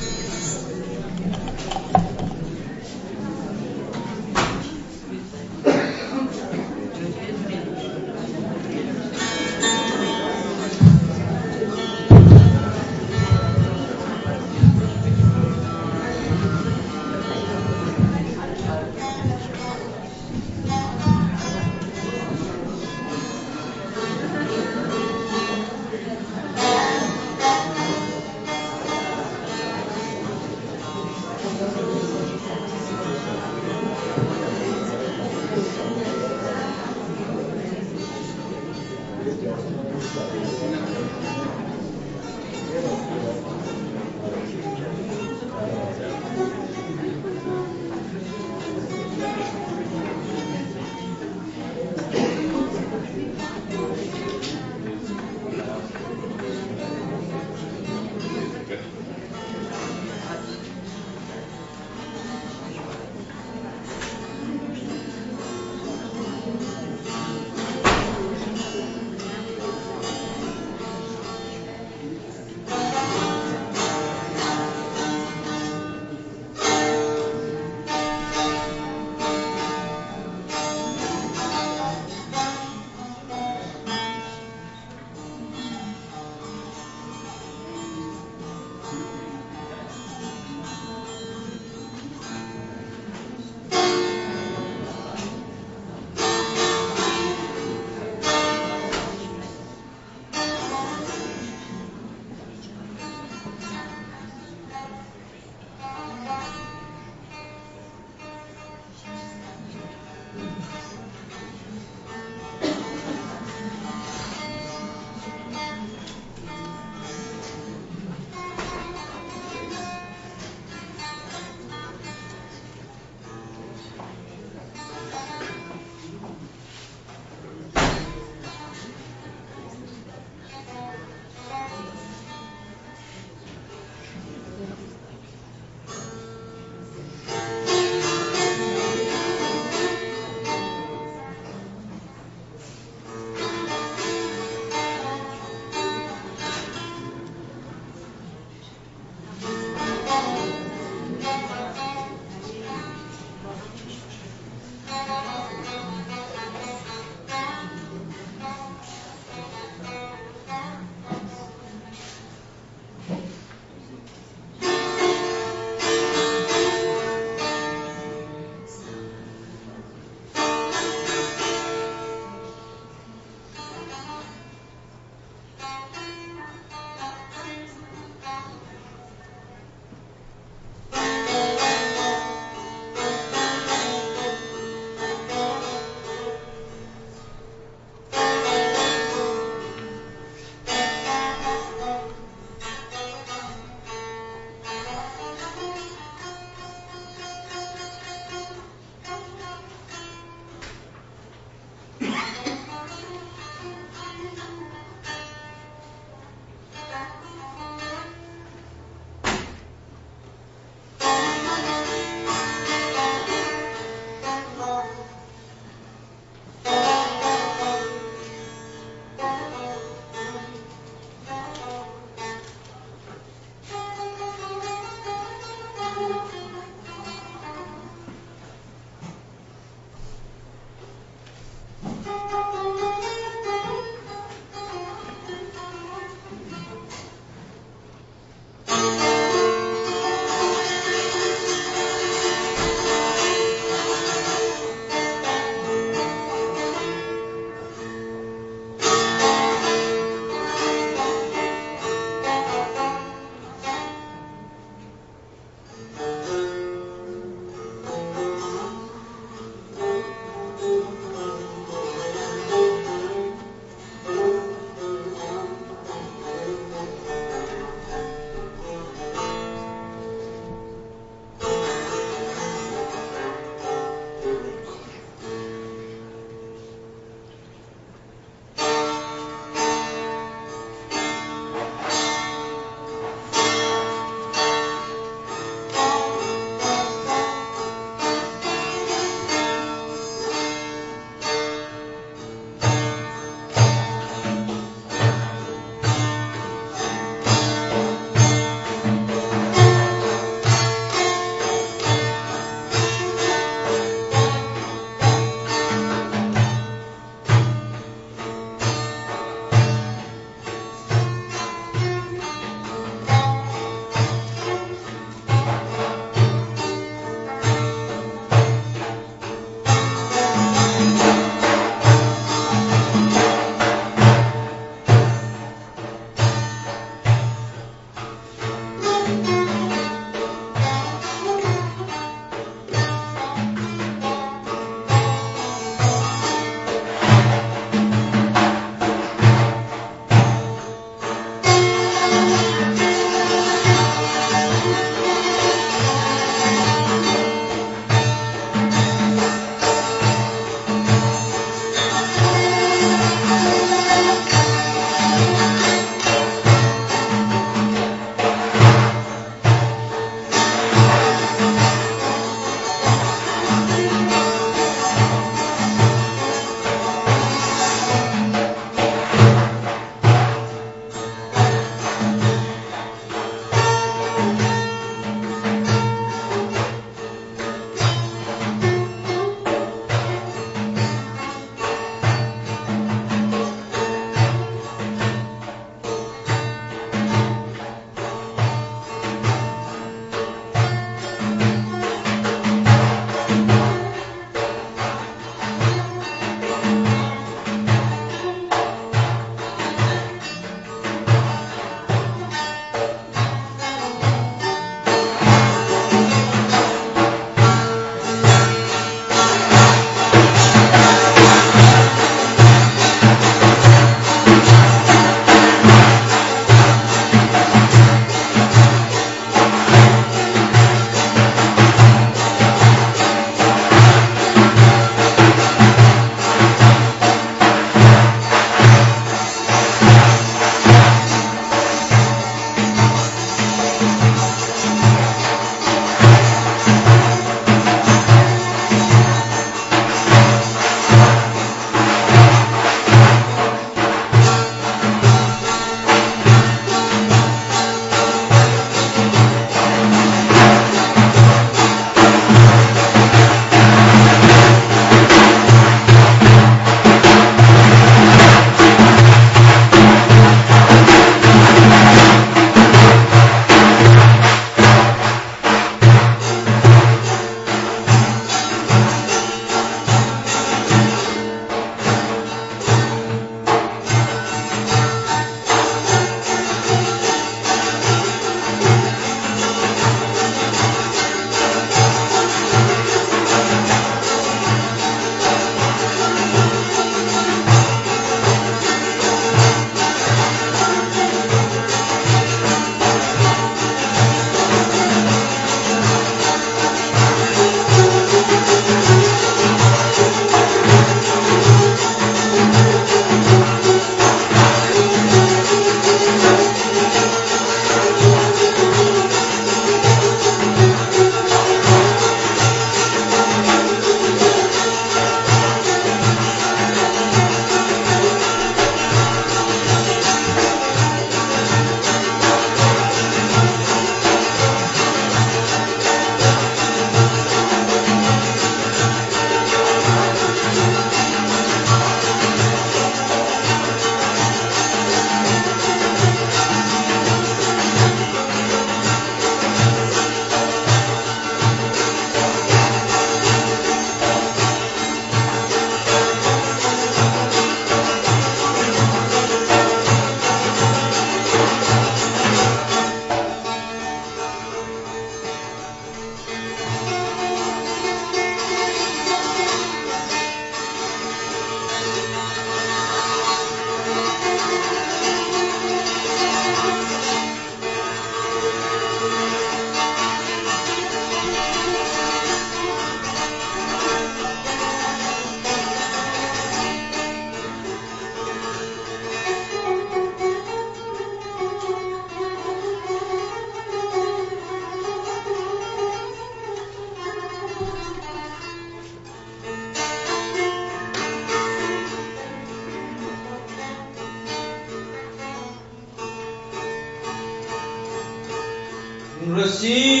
assim.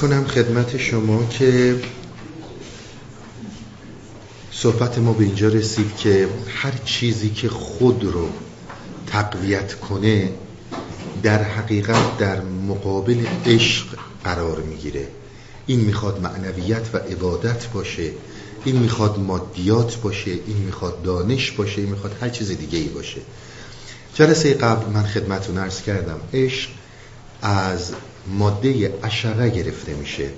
کنم خدمت شما که صحبت ما به اینجا رسید که هر چیزی که خود رو تقویت کنه در حقیقت در مقابل عشق قرار می‌گیره. این می‌خواد معنویت و عبادت باشه این می‌خواد مادیات باشه این می‌خواد دانش باشه این می‌خواد هر چیز دیگه ای باشه. جلسه قبل من خدمتون عرض کردم عشق از ماده اشره گرفته میشه.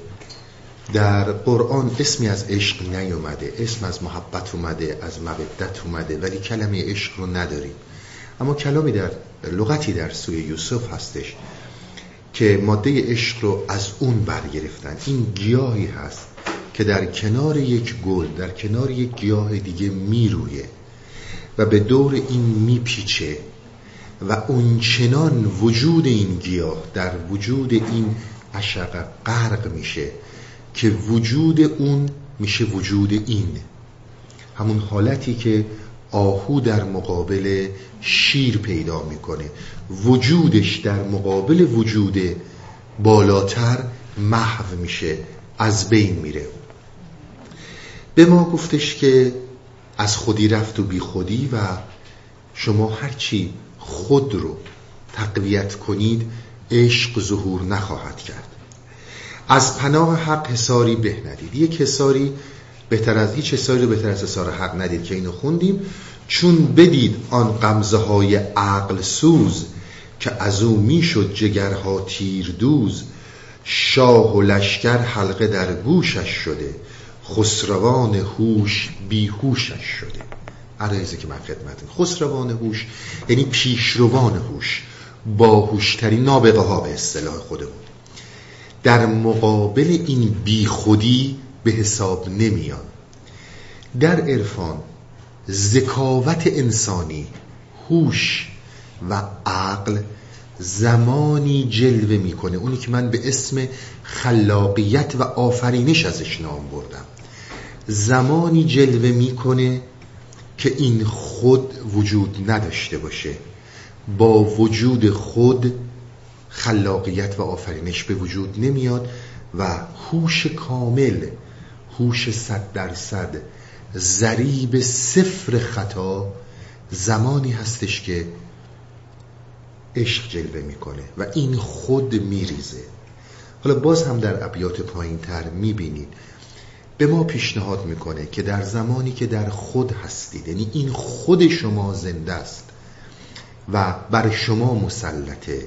در قرآن اسمی از عشق نیومده اسم از محبت اومده از مودت اومده ولی کلمه عشق رو نداریم. اما کلامی در لغتی در سوی یوسف هستش که ماده عشق رو از اون برگرفتن. این گیاهی هست که در کنار یک گل در کنار یک گیاه دیگه میرویه و به دور این میپیچه. و اونچنان وجود این گیاه در وجود این عشق غرق میشه که وجود اون میشه وجود این. همون حالتی که آهو در مقابل شیر پیدا می‌کنه. وجودش در مقابل وجود بالاتر محو میشه از بین میره. به ما گفتش که از خودی رفت و بی خودی و شما هرچی خود رو تقویت کنید عشق ظهور نخواهد کرد. از پناه حق حساری به ندید یک حساری بهتر از هیچ حساری رو بهتر از حسار حق ندید که اینو خوندیم. چون بدید آن قمزه های عقل سوز که از او می‌شد جگرها تیر دوز. شاه و لشکر حلقه در گوشش شده. خسروان هوش بیهوشش شده. عرایزه که من خدمتون خسروان هوش یعنی پیشروان هوش باهوشترین نابغه ها به اصطلاح خودمون. در مقابل این بیخودی به حساب نمیان. در عرفان ذکاوت انسانی هوش و عقل زمانی جلوه می‌کنه. اونی که من به اسم خلاقیت و آفرینش ازش نام بردم. زمانی جلوه می‌کنه که این خود وجود نداشته باشه. با وجود خود خلاقیت و آفرینش به وجود نمیاد و هوش کامل هوش صد درصد ذریب صفر خطا زمانی هستش که عشق جلوه می‌کنه و این خود میریزه. حالا باز هم در ابیات پایین تر می‌بینید به ما پیشنهاد می‌کنه که در زمانی که در خود هستید یعنی این خود شما زنده است و بر شما مسلطه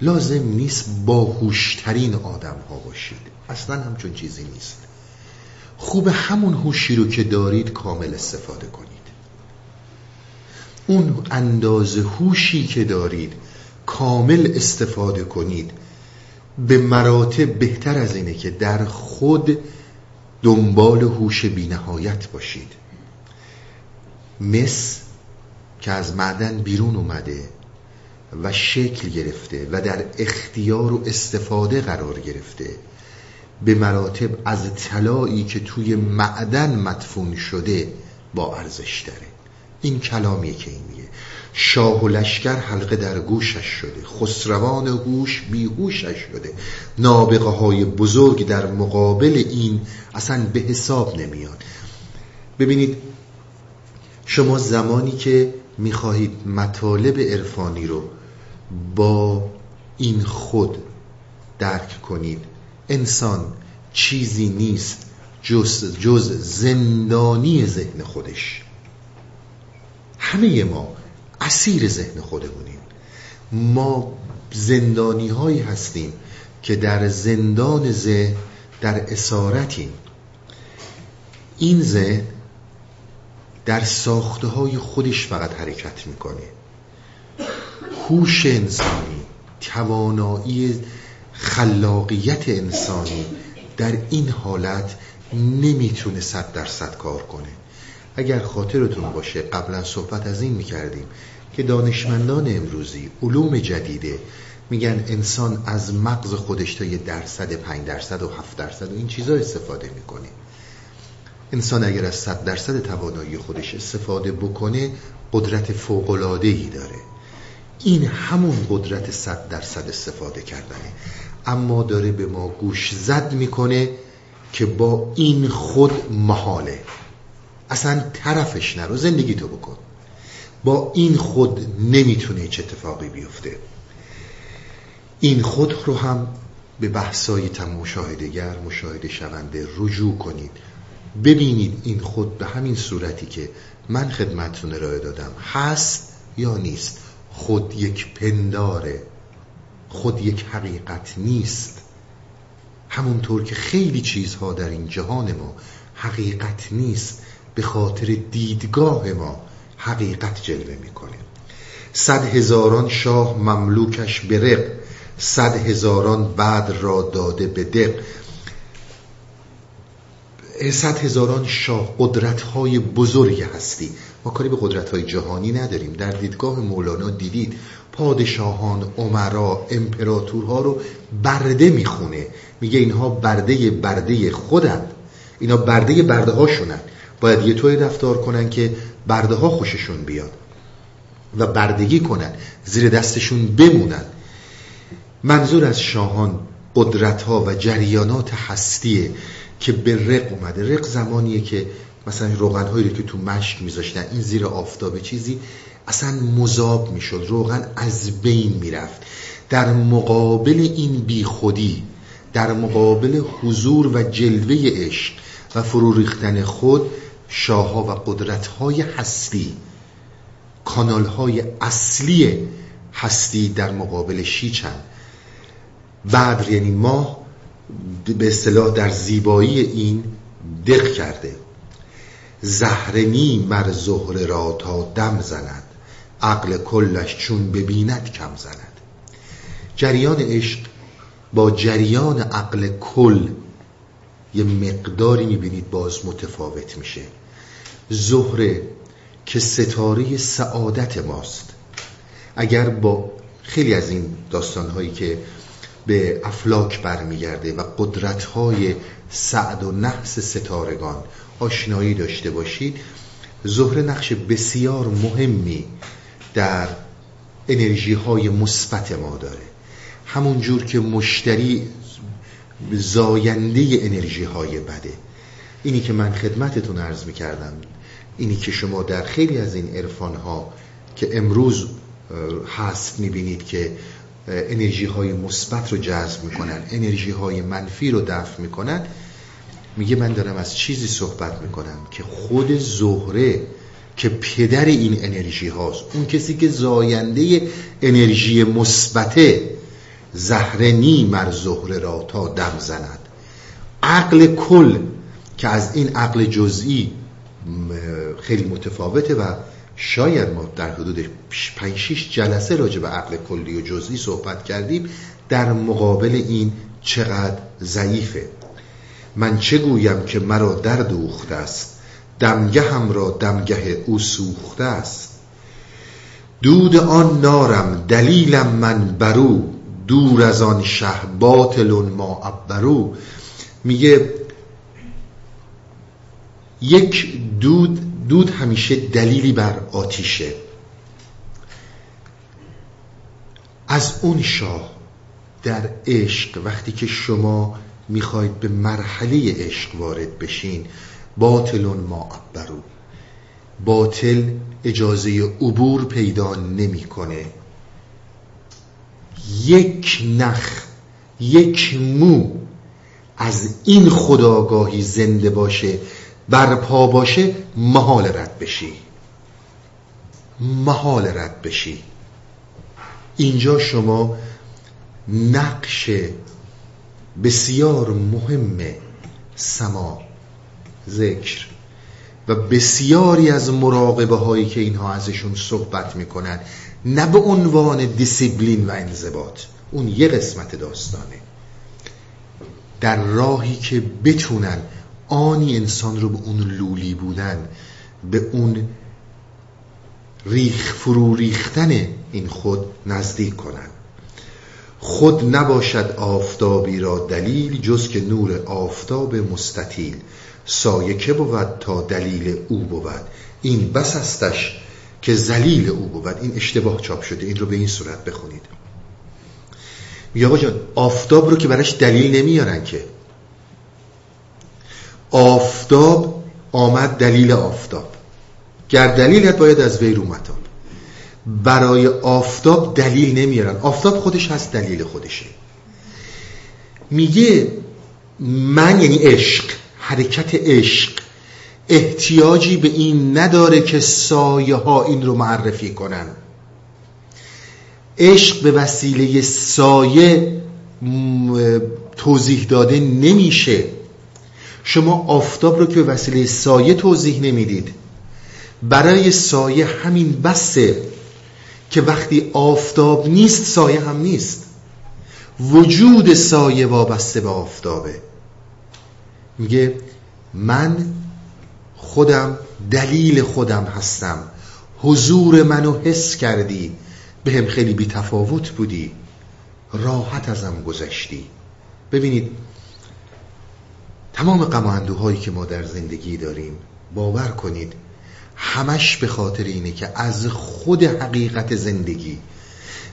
لازم نیست باهوشترین آدم ها باشید. اصلا همچون چیزی نیست. خوب همون هوشی رو که دارید کامل استفاده کنید. اون اندازه هوشی که دارید کامل استفاده کنید. به مراتب بهتر از اینه که در خود دنبال هوش بینهایت باشید. مس که از معدن بیرون اومده و شکل گرفته و در اختیار و استفاده قرار گرفته به مراتب از طلایی که توی معدن مدفون شده با ارزش داره. این کلامیه که این شاه و لشکر حلقه در گوشش شده. خسروان گوش بیهوشش شده. نابغه های بزرگ در مقابل این اصلا به حساب نمیاد. ببینید شما زمانی که می‌خواهید مطالب عرفانی رو با این خود درک کنید انسان چیزی نیست جز, جز زندانی ذهن خودش. همه ما اسیر ذهن خودمونیم. ما زندانی هایی هستیم که در زندان ذهن در اسارتیم. این ذهن در ساخته های خودش فقط حرکت می‌کنه. هوش انسانی توانایی خلاقیت انسانی در این حالت نمی‌تونه صد درصد کار کنه. اگر خاطرتون باشه قبلا صحبت از این می‌کردیم که دانشمندان امروزی علوم جدیده میگن انسان از مغز خودش تا یه درصد پنج درصد و هفت درصد و این چیزا استفاده می‌کنه. انسان اگر از صد درصد توانایی خودش استفاده بکنه قدرت فوقلادهی داره. این همون قدرت صد درصد استفاده کردنه. اما داره به ما گوش زد می‌کنه که با این خود محاله. اصلا طرفش نرو زندگی تو بکن. با این خود نمی‌تونه چه اتفاقی بیفته. این خود رو هم به بحثای تم مشاهدگر مشاهده شونده رجوع کنید. ببینید این خود به همین صورتی که من خدمتتون ارائه دادم هست یا نیست. خود یک پنداره. خود یک حقیقت نیست. همونطور که خیلی چیزها در این جهان ما حقیقت نیست. به خاطر دیدگاه ما حقیقت جلوه می‌کنه صد هزاران شاه مملوکش برق صد هزاران بعد را داده به دق. صد هزاران شاه قدرت های بزرگ هستی. ما کاری به قدرت های جهانی نداریم. در دیدگاه مولانا دیدید پادشاهان عمرا امپراتورها رو برده می‌خونه. میگه اینها برده برده خودند. اینا برده برده هاشونن باید یه طوری رفتار کنن که برده ها خوششون بیاد و بردگی کنن زیر دستشون بمونن. منظور از شاهان قدرت ها و جریانات هستیه که به رق اومده. رق زمانیه که مثلا روغن هایی که تو مشک میذاشتن این زیر آفتاب چیزی اصلا مذاب می‌شد روغن از بین می‌رفت. در مقابل این بیخودی در مقابل حضور و جلوه عشق و فرو ریختن خود شاهها و قدرت های هستی کانال های اصلی هستی در مقابل شیچن. بدر یعنی ماه به اصطلاح در زیبایی این دق کرده. زهرنی مر زهره را تا دم زند عقل کلش چون ببیند کم زند. جریان عشق با جریان عقل کل یه مقداری می‌بینید باز متفاوت میشه. زهره که ستاره سعادت ماست. اگر با خیلی از این داستانهایی که به افلاک برمیگرده و قدرتهای سعد و نحس ستارگان آشنایی داشته باشید زهره نقش بسیار مهمی در انرژی های مثبت ما داره. همون جور که مشتری زاینده انرژی های بده. اینی که من خدمتتون عرض می کردم اینی که شما در خیلی از این عرفان ها که امروز هست می بینید که انرژی های مثبت رو جذب می‌کنن انرژی های منفی رو دفع می‌کنن میگه من دارم از چیزی صحبت می‌کنم که خود زهره که پدر این انرژی هاست اون کسی که زاینده انرژی مثبته زهره مر زهره را تا دم زند. عقل کل که از این عقل جزئی خیلی متفاوته و شاید ما در حدود 5 6 جلسه راجع به عقل کلی و جزئی صحبت کردیم در مقابل این چقدر ضعیفه. من چه گویم که مرا در دوخته است؟ دمگه هم را دمگه او سوخته است. دود آن نارم دلیلم من برو دور از آن شه باطل ما ابرو. میگه یک دود دود همیشه دلیلی بر آتیشه. از اون شاه در عشق وقتی که شما می‌خواید به مرحله عشق وارد بشین باطل ما ابرو. باطل اجازه عبور پیدا نمی‌کنه. یک نخ یک مو از این خداگاهی زنده باشه برپا باشه محال رد بشی. محال رد بشی. اینجا شما نقش بسیار مهم سما ذکر و بسیاری از مراقبه هایی که اینها ازشون صحبت می‌کنن. نه به عنوان دیسیبلین و انضباط اون یه قسمت داستانه. در راهی که بتونن آنی انسان رو به اون لولی بودن به اون ریخ فرو ریختن این خود نزدیک کنن. خود نباشد آفتابی را دلیل جز که نور آفتاب مستطیل. سایه که بود تا دلیل او بود. این بس استش که زلیل او بود. این اشتباه چاپ شده. این رو به این صورت بخونید. میگه آقا جان آفتاب رو که براش دلیل نمیارن که. آفتاب آمد دلیل آفتاب. گر دلیلت باید از وی رومتان برای آفتاب دلیل نمیارن. آفتاب خودش هست دلیل خودشه. میگه من یعنی عشق حرکت عشق احتیاجی به این نداره که سایه ها این رو معرفی کنن. عشق به وسیله سایه توضیح داده نمیشه. شما آفتاب رو که به وسیله سایه توضیح نمی‌دید برای سایه همین بسه که وقتی آفتاب نیست سایه هم نیست. وجود سایه وابسته به آفتابه. میگه من خودم دلیل خودم هستم. حضور منو حس کردی به هم خیلی بی تفاوت بودی. راحت ازم گذشتی. ببینید تمام غم که ما در زندگی داریم باور کنید همش به خاطر اینه که از خود حقیقت زندگی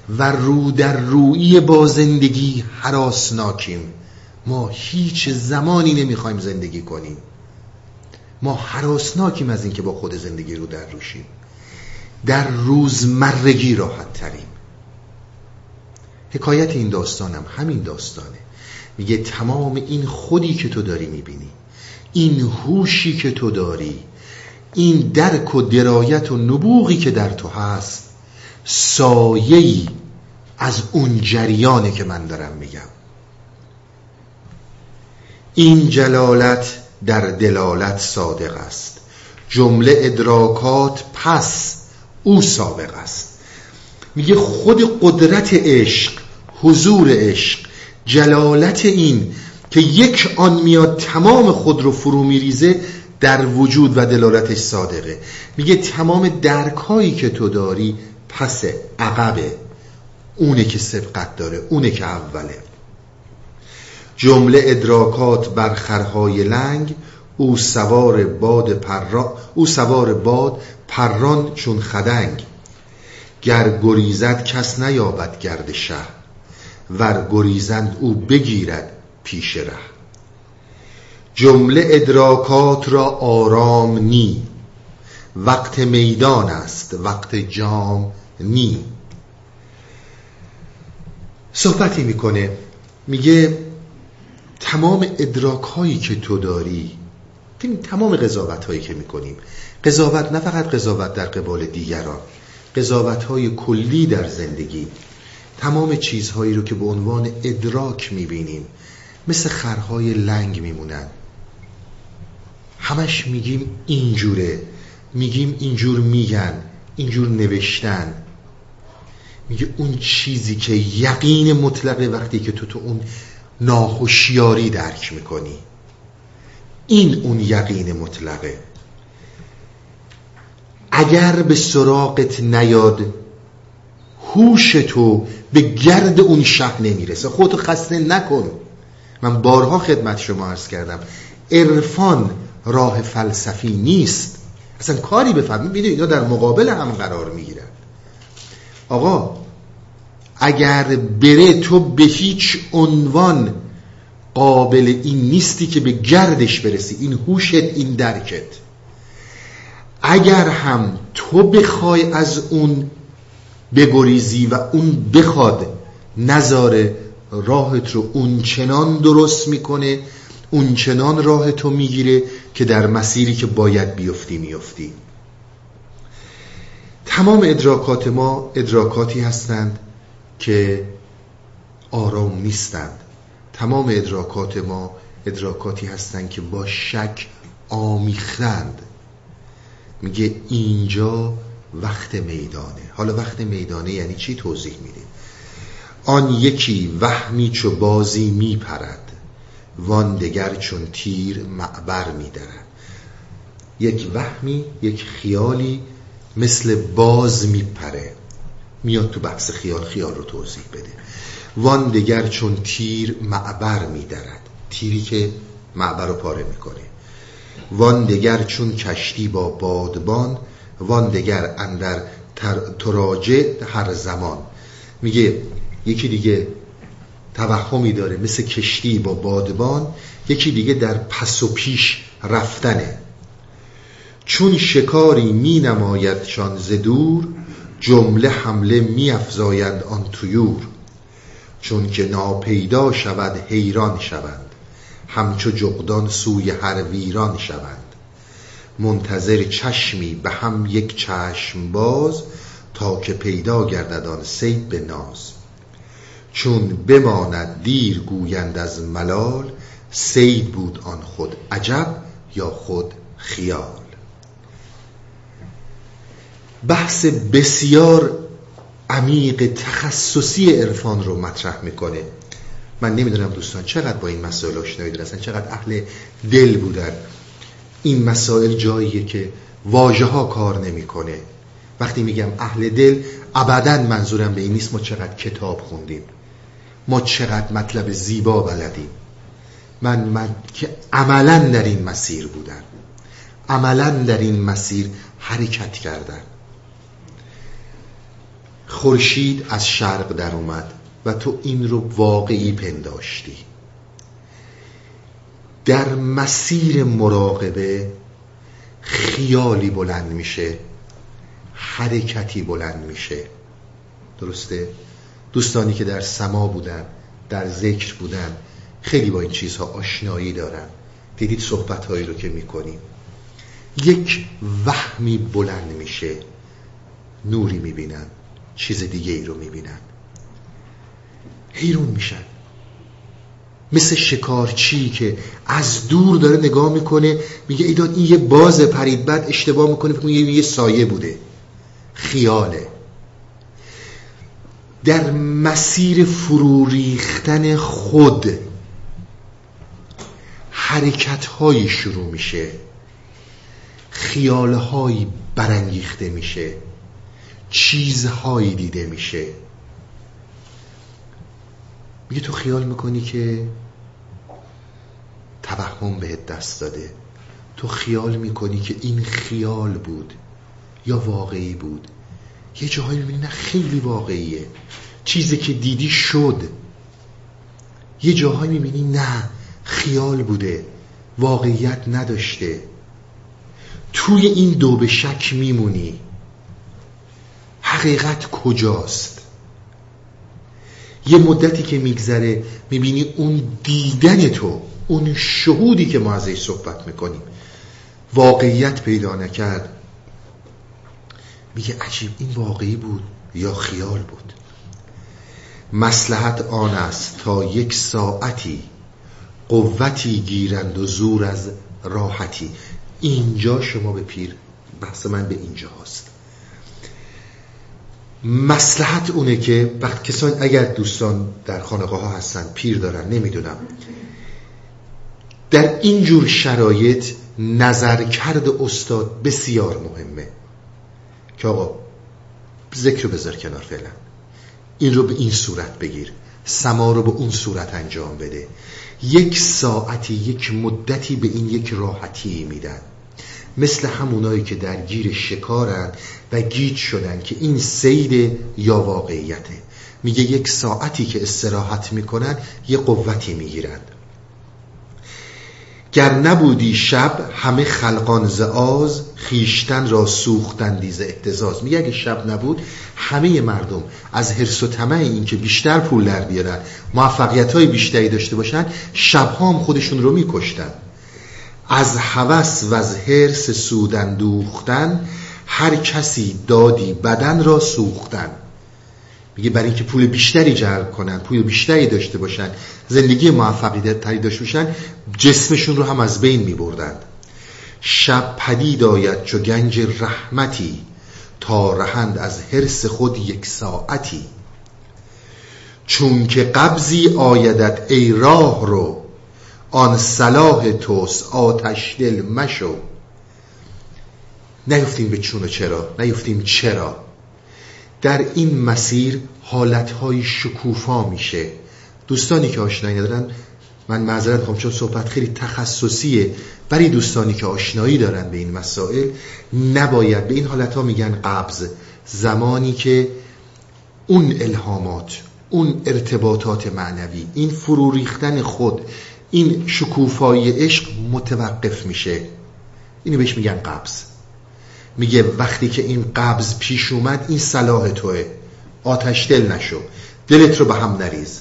و رو در روی با زندگی حراسناکیم. ما هیچ زمانی نمی‌خوایم زندگی کنیم. ما حراسناکیم از اینکه با خود زندگی رو در روشیم. در روزمرگی راحت تریم حکایت این داستانم همین داستانه. میگه تمام این خودی که تو داری می‌بینی این هوشی که تو داری این درک و درایت و نبوغی که در تو هست سایه‌ای از اون جریانه که من دارم میگم. این جلالت در دلالت صادق است. جمله ادراکات پس او سابق است. میگه خود قدرت عشق حضور عشق جلالت این که یک آن میاد تمام خود رو فرو میریزه در وجود و دلالتش صادقه. میگه تمام درکایی که تو داری پس عقبه. اونه که سبقت داره اونه که اوله. جمله ادراکات بر خرهای لنگ او سوار باد پرا او سوار باد پران چون خدنگ. گر گریزد کس نیابد گرد شه ور گریزند او بگیرد پیش ره. جمله ادراکات را آرام نی وقت میدان است وقت جام نی. صحبتی می‌کنه میگه تمام ادراک هایی که تو داری تمام قضاوت هایی که می‌کنیم. قضاوت نه فقط قضاوت در قبال دیگران قضاوت های کلی در زندگی. تمام چیزهایی رو که به عنوان ادراک می‌بینیم مثل خرهای لنگ میمونن. همش میگیم اینجوره. میگیم اینجور میگن اینجور نوشتن. میگه اون چیزی که یقین مطلقه وقتی که تو تو اون ناخوشیاری درک می‌کنی. این اون یقین مطلقه. اگر به سراغت نیاد هوش تو به گرد اون شه نمی‌رسه. خودتو خسته نکن. من بارها خدمت شما عرض کردم. عرفان راه فلسفی نیست. اصلا کاری بفهمید می‌دونی اینا در مقابل هم قرار می‌گیرن. آقا اگر بره تو به هیچ عنوان قابل این نیستی که به گردش برسی این هوشت این درکت. اگر هم تو بخوای از اون بگریزی و اون بخواد نظاره راهت رو اون چنان درست می‌کنه اون چنان راه تو می‌گیره که در مسیری که باید بیفتی میفتی تمام ادراکات ما ادراکاتی هستند. که آرام نیستند. تمام ادراکات ما ادراکاتی هستند که با شک آمیختند. میگه اینجا وقت میدانه. حالا وقت میدانه یعنی چی توضیح میدیم آن یکی وهمی چو بازی میپرد وان دگر چون تیر معبر میدرد. یک وهمی یک خیالی مثل باز میپره. میاد تو بحث خیال خیال رو توضیح بده. وان دگر چون تیر معبر میدرد. تیری که معبر رو پاره می‌کنه. وان دگر چون کشتی با بادبان وان دگر اندر تراجع هر زمان. میگه یکی دیگه توهمی داره مثل کشتی با بادبان یکی دیگه در پس و پیش رفتنه. چون شکاری می نماید شان دور جمله حمله می افزاید آن تویور چون که ناپیدا شود حیران شوند. همچو جغدان سوی هر ویران شوند. منتظر چشمی به هم یک چشم باز تا که پیدا گردد آن سید به ناز. چون بماند دیر گویند از ملال سید بود آن خود عجب یا خود خیال. بحث بسیار عمیق تخصصی عرفان رو مطرح می‌کنه. من نمی‌دونم دوستان چقدر با این مسائل آشنایی دارن چقدر اهل دل بودن. این مسائل جاییه که واژه ها کار نمی‌کنه. وقتی میگم اهل دل ابدا منظورم به این نیست ما چقدر کتاب خوندیم. ما چقدر مطلب زیبا بلدیم. من, من که عملا در این مسیر بودم. عملا در این مسیر حرکت کردن خورشید از شرق در اومد و تو این رو واقعی پنداشتی. در مسیر مراقبه خیالی بلند میشه حرکتی بلند میشه. درسته؟ دوستانی که در سما بودن در ذکر بودن خیلی با این چیزها آشنایی دارن. دیدید صحبت هایی رو که می‌کنیم. یک وهمی بلند میشه نوری می‌بینن. چیز دیگه ای رو می‌بینن. حیرون میشن. مثل شکارچی که از دور داره نگاه می‌کنه میگه ایداد این یه باز پرید بعد اشتباه می‌کنه فکر یه سایه بوده. خیاله. در مسیر فرو ریختن خود حرکت هایی شروع میشه. خیال هایی برانگیخته میشه. چیزهایی دیده میشه. میگه تو خیال می‌کنی که توهم بهت دست داده. تو خیال می‌کنی که این خیال بود یا واقعی بود. یه جاهایی می‌بینی نه خیلی واقعیه. چیزی که دیدی شد. یه جاهایی می‌بینی نه خیال بوده. واقعیت نداشته. توی این دو به شک میمونی. حقیقت کجاست؟ یه مدتی که میگذره می‌بینی اون دیدن تو اون شهودی که ما ازش صحبت می‌کنیم واقعیت پیدا نکرد. میگه عجیب این واقعی بود یا خیال بود؟ مسلحت آن است تا یک ساعتی قوتی گیرند و زور از راحتی. اینجا شما به پیر بحث من به اینجا هست مسلحت اونه که وقت کسان اگر دوستان در خانقاه ها هستن پیر دارن نمی‌دونم. در اینجور شرایط نظر کرد استاد بسیار مهمه. که آقا ذکر بذار کنار فعلا. این رو به این صورت بگیر. سما رو به اون صورت انجام بده. یک ساعتی یک مدتی به این یک راحتی میدن. مثل همونایی که در گیر شکارن و گیج شدن که این سید یا واقعیته میگه یک ساعتی که استراحت می‌کنن یه قوتی می‌گیرند گر نبودی شب همه خلقان ز آز خیشتن را سوختن دیز احتزاز میگه اگه شب نبود همه مردم از حرس و طمع این که بیشتر پول در بیارن موفقیت های بیشتری داشته باشن شب هم خودشون رو میکشتن. از هوس و از حرس سودن دوختن هر کسی دادی بدن را سوختن. میگه برای اینکه پول بیشتری جلب کنن پول بیشتری داشته باشن زندگی موفقیت تری داشته باشن جسمشون رو هم از بین میبردن. شب پدید آید چو گنج رحمتی تا رهند از حرس خود یک ساعتی. چون که قبضی آیدت ای راه رو آن صلاح توست آتش دل مشو. نیفتیم به چون و چرا نیفتیم چرا؟ در این مسیر حالتهای شکوفا میشه. دوستانی که آشنایی ندارن من معذرت می‌خوام چون صحبت خیلی تخصصیه برای دوستانی که آشنایی دارن به این مسائل نباید به این حالت ها میگن قبض. زمانی که اون الهامات اون ارتباطات معنوی این فرو ریختن خود این شکوفای عشق متوقف میشه. اینو بهش میگن قبض. میگه وقتی که این قبض پیش اومد این صلاح توه. آتش دل نشو. دلت رو به هم نریز.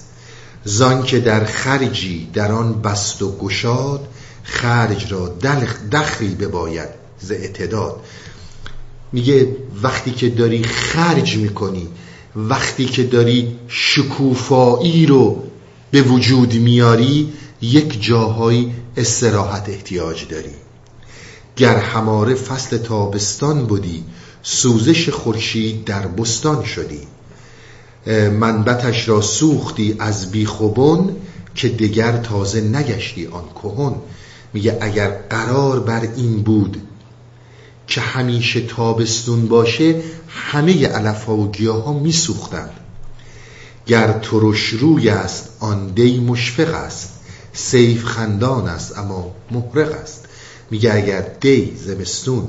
زان که در خرجی در آن بست و گشاد خرج را دخلی بباید ز اعتداد. میگه وقتی که داری خرج می‌کنی وقتی که داری شکوفایی رو به وجود میاری یک جاهایی استراحت احتیاج داری. گر هماره فصل تابستان بودی سوزش خورشید در بستان شدی. منبتش را سوختی از بیخوبون که دیگر تازه نگشتی آن کهون میگه اگر قرار بر این بود که همیشه تابستون باشه همه علف ها و گیاه ها میسوختند. گر ترش روی است آن دی مشفق است. سیف خندان است اما محرق است. میگه اگر دی زمستون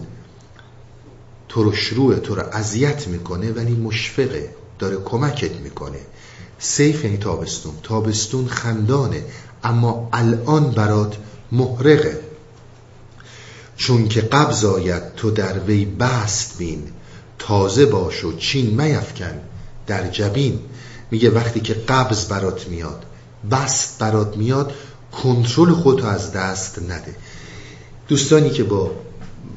ترش روی تو رو اذیت می‌کنه ولی مشفقه داره کمکت می‌کنه. سیف یعنی تابستون. تابستون خندانه اما الان برات محرقه. چون که قبض آید تو در وی بست بین. تازه باش و چین میفکن در جبین. میگه وقتی که قبض برات میاد بست برات میاد کنترل خودتو از دست نده. دوستانی که با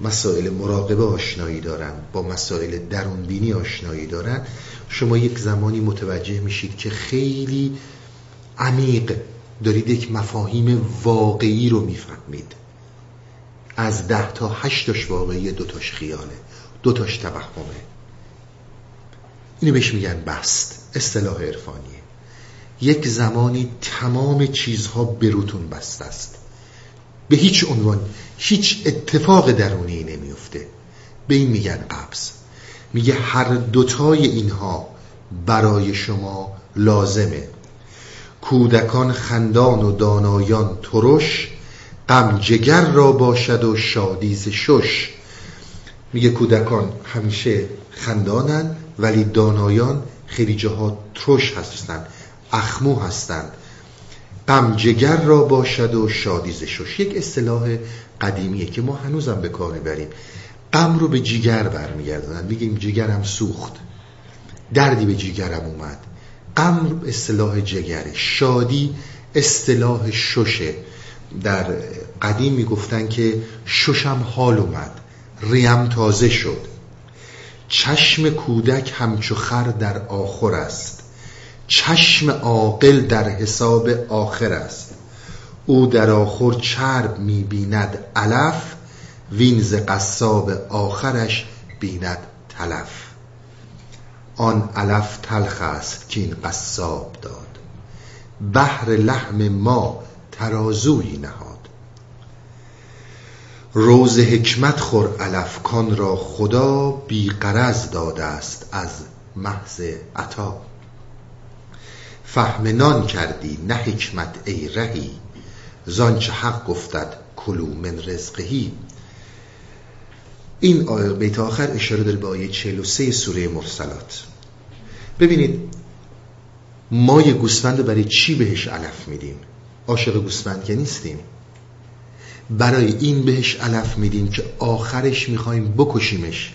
مسائل مراقبه آشنایی دارن با مسائل درونبینی آشنایی دارن شما یک زمانی متوجه میشید که خیلی عمیق دارید یک مفاهیم واقعی رو می‌فهمید. از ده تا هشتاش واقعی دوتاش خیاله دوتاش توهمه. اینو بهش میگن بست اصطلاح عرفانیه. یک زمانی تمام چیزها بروتون بست است. به هیچ عنوان هیچ اتفاق درونی نمیفته به این میگن قبض میگه هر دوتای اینها برای شما لازمه. کودکان خندان و دانایان ترش غم جگر را باشد و شادیز شش. میگه کودکان همیشه خندانن ولی دانایان خیلی جاها ترش هستند اخمو هستند غم جگر را باشد و شادیز شش. یک اصطلاح قدیمیه که ما هنوزم به کار می‌بریم. غم رو به جگر برمیگردونن. میگیم جگرم سوخت. دردی به جگرم اومد. غم اصطلاح جگره. شادی اصطلاح ششه. در قدیم می‌گفتن که ششم حال اومد. ریم تازه شد. چشم کودک همچو خر در آخر است. چشم عاقل در حساب آخر است. او در آخر چرب می‌بیند علف وینز قصاب آخرش بیند تلف. آن علف تلخ است که این قصاب داد. بحر لحم ما ترازوی نهاد. روز حکمت خور علف کان را خدا بی قرض داده است از محض عطا. فهم نان کردی نه حکمت ای رهی زانچه حق گفتد کلو من رزقهی. این بیت آخر اشاره داره به آیه 43 سوره مرسلات. ببینید ما یه گوسفند برای چی بهش علف میدیم؟ عاشق گوسفند که نیستیم. برای این بهش علف میدیم که آخرش می‌خوایم بکشیمش.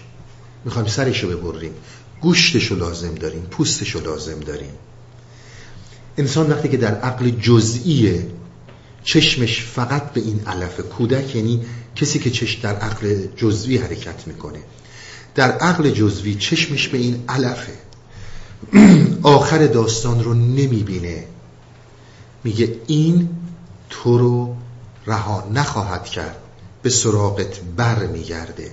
می‌خوایم سرشو ببریم. گوشتشو لازم داریم پوستشو لازم داریم. انسان وقتی که در عقل جزئیه چشمش فقط به این علف کودک یعنی کسی که چش در عقل جزوی حرکت می‌کنه. در عقل جزوی چشمش به این علفه. *clears throat* آخر داستان رو نمی‌بینه. میگه این تو رو رها نخواهد کرد به سراغت بر میگرده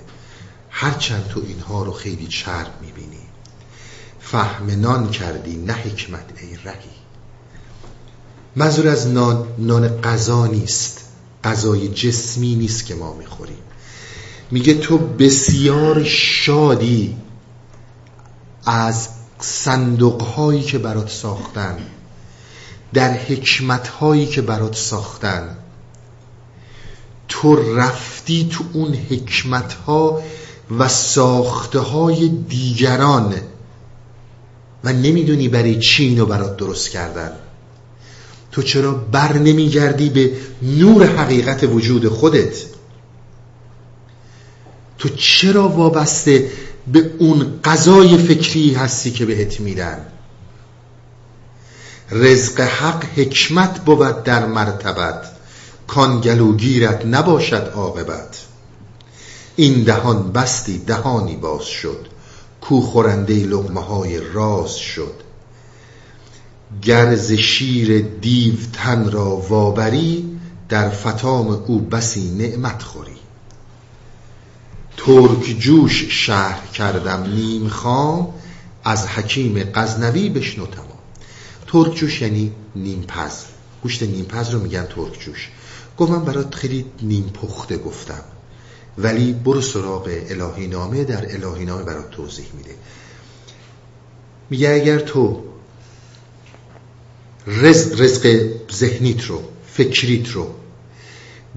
هرچند تو اینها رو خیلی چرب می‌بینی. فهم نان کردی نه حکمت ای رهی. منظور از نان نان غذا نیست. غذای جسمی نیست که ما می‌خوریم. میگه تو بسیار شادی از صندوق هایی که برات ساختن در حکمت هایی که برات ساختن. تو رفتی تو اون حکمت ها و ساخته های دیگران و نمی‌دونی برای چی اینو برات درست کردن. تو چرا بر نمیگردی به نور حقیقت وجود خودت؟ تو چرا وابسته به اون قضای فکری هستی که بهت میدن؟ رزق حق حکمت بود در مرتبت کانگلوگیرت نباشد عاقبت. این دهان بستی دهانی باز شد کو خورنده لغمه های راز شد. گرز شیر دیو تن را وابری در فتام او بسی نعمت خوری. ترک جوش شهر کردم نیم خام از حکیم قزنوی بشنو تمام. ترک جوش یعنی نیم پز. گوشت نیم پز رو میگن ترک جوش. گفت من برات خیلی نیم پخته گفتم. ولی برو سراغ الهی نامه در الهی نامه برات توضیح میده. میگه اگر تو رزق, رزق ذهنیت رو فکریت رو.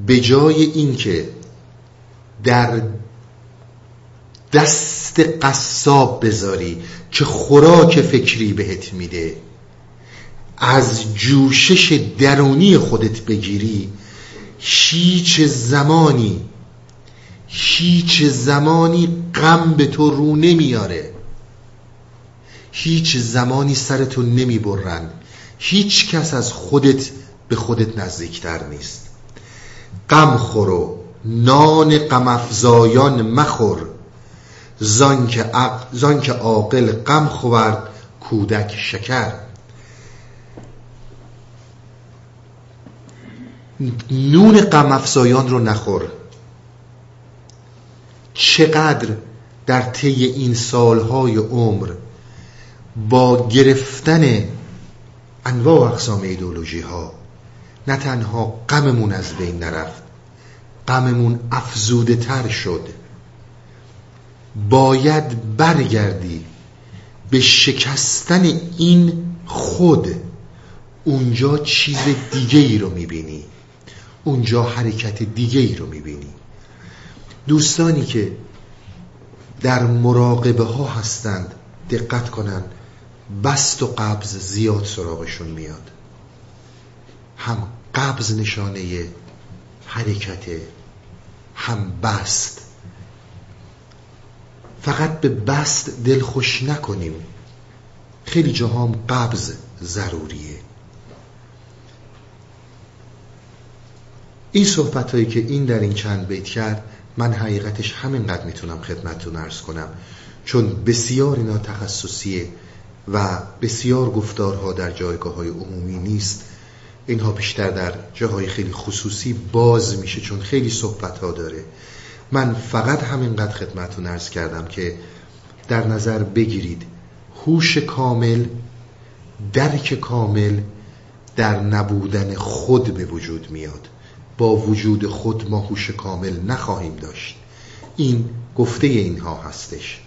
به جای اینکه در دست قصاب بذاری که خوراک فکری بهت میده از جوشش درونی خودت بگیری هیچ زمانی هیچ زمانی غم به تو رو نمیاره. هیچ زمانی سرتو نمی‌برن هیچ کس از خودت به خودت نزدیکتر نیست. غم خورو نان غم افزایان مخور. زان که عاقل غم خورد کودک شکر. نون غم افزایان رو نخور. چقدر در طی این سالهای عمر با گرفتن انواع اقسام ایدولوژی ها نه تنها غممون از بین نرفت غممون افزوده تر شد. باید برگردی به شکستن این خود. اونجا چیز دیگه ای رو می‌بینی. اونجا حرکت دیگه ای رو می‌بینی. دوستانی که در مراقبه ها هستند دقت کنند. بست و قبض زیاد سراغشون میاد. هم قبض نشانه حرکت هم بست. فقط به بست دل خوش نکنیم. خیلی جاها هم قبض ضروریه. این صحبت هایی که این در این چند بیت کرد من حقیقتش همینقدر می‌تونم خدمتتون ارز کنم. چون بسیار اینا تخصصیه و بسیار گفتارها در جایگاه های عمومی نیست. اینها بیشتر در جاهای خیلی خصوصی باز میشه چون خیلی صحبت ها داره. من فقط همینقدر خدمتتون ارز کردم که در نظر بگیرید هوش کامل درک کامل در نبودن خود به وجود میاد. با وجود خود ما هوش کامل نخواهیم داشت. این گفته اینها هستش.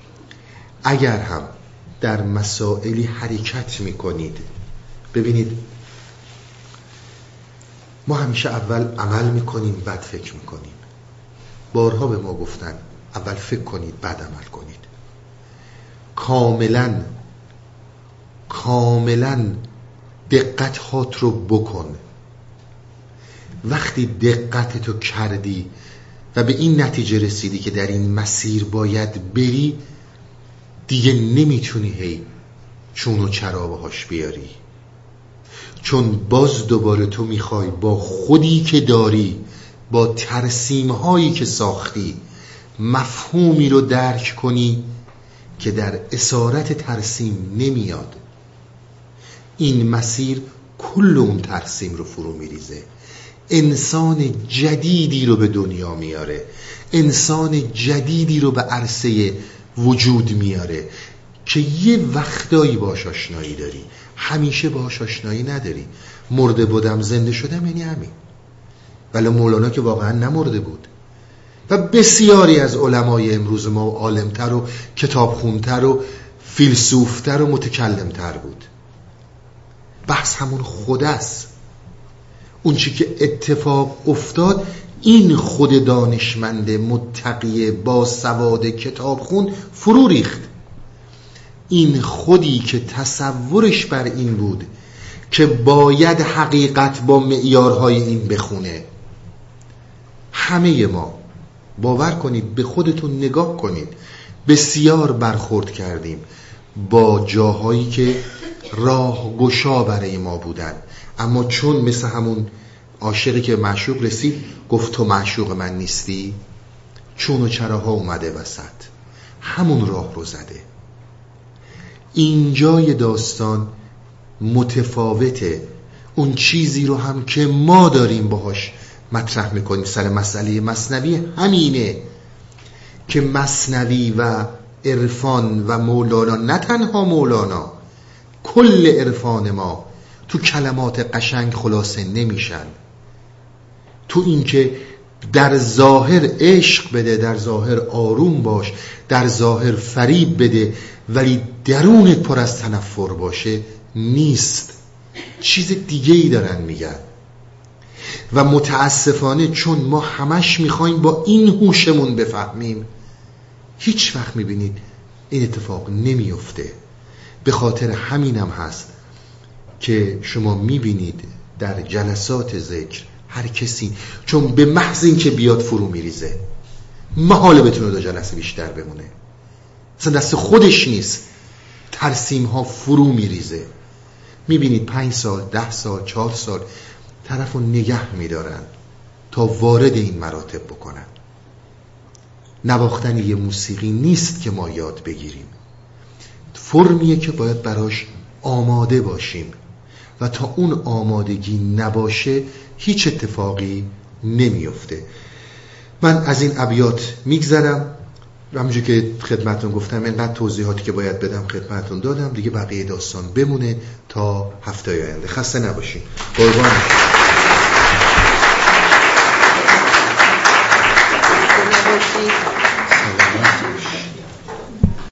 اگر هم در مسائلی حرکت می‌کنید. ببینید ما همیشه اول عمل می‌کنیم بعد فکر می‌کنیم. بارها به ما گفتن اول فکر کنید بعد عمل کنید. کاملا کاملا دقت هات رو بکن. وقتی دقت تو کردی و به این نتیجه رسیدی که در این مسیر باید بری دیگه نمی‌تونی هی چون و چرا باهاش بیاری. چون باز دوباره تو می‌خوای با خودی که داری با ترسیم هایی که ساختی مفهومی رو درک کنی که در اسارت ترسیم نمیاد. این مسیر کل اون ترسیم رو فرو میریزه. انسان جدیدی رو به دنیا میاره. انسان جدیدی رو به عرصه وجود میاره که یه وقتایی باش آشنایی داری. همیشه باش آشنایی نداری. مرده بودم زنده شدم یعنی همین. ولی مولانا که واقعا نمرده بود. و بسیاری از علمای امروز ما عالمتر و کتابخونتر و فیلسوفتر و متکلمتر بود. بحث همون خود است اون چی که اتفاق افتاد این خود دانشمند متقی با سواد کتابخون فرو ریخت. این خودی که تصورش بر این بود که باید حقیقت با معیارهای این بخونه. همه ما باور کنید به خودتون نگاه کنید. بسیار برخورد کردیم با جاهایی که راه گشا برای ما بودن. اما چون مثل همون عاشقی که معشوق رسید گفت تو معشوق من نیستی؟ چون و چراها اومده وسط همون راه رو زده. اینجای داستان متفاوته. اون چیزی رو هم که ما داریم باهاش مطرح می‌کنیم. سر مسئله مصنوی همینه که مصنوی و عرفان و مولانا نه تنها مولانا کل عرفان ما تو کلمات قشنگ خلاصه نمیشن. تو اینکه در ظاهر عشق بده در ظاهر آروم باش در ظاهر فریب بده ولی درونت پر از تنفر باشه نیست. چیز دیگه ای دارن میگن. و متاسفانه چون ما همش می‌خوایم با این هوشمون بفهمیم هیچ وقت می‌بینید این اتفاق نمیفته به خاطر همینم هست که شما می‌بینید در جلسات ذکر هر کسی. چون به محض این که بیاد فرو میریزه. محاله بتونه دو جلسه بیشتر بمونه. اصلا دست خودش نیست. ترسیم ها فرو میریزه. می‌بینید پنج سال ده سال چهار سال طرف رو نگه میدارن تا وارد این مراتب بکنن. نواختن یه موسیقی نیست که ما یاد بگیریم. فرمیه که باید براش آماده باشیم. و تا اون آمادگی نباشه هیچ اتفاقی نمیفته. من از این ابیات میگذرم. همونجور که خدمتون گفتم اینقدر توضیحاتی که باید بدم خدمتون دادم. دیگه بقیه داستان بمونه تا هفته آینده. خسته نباشین قربان.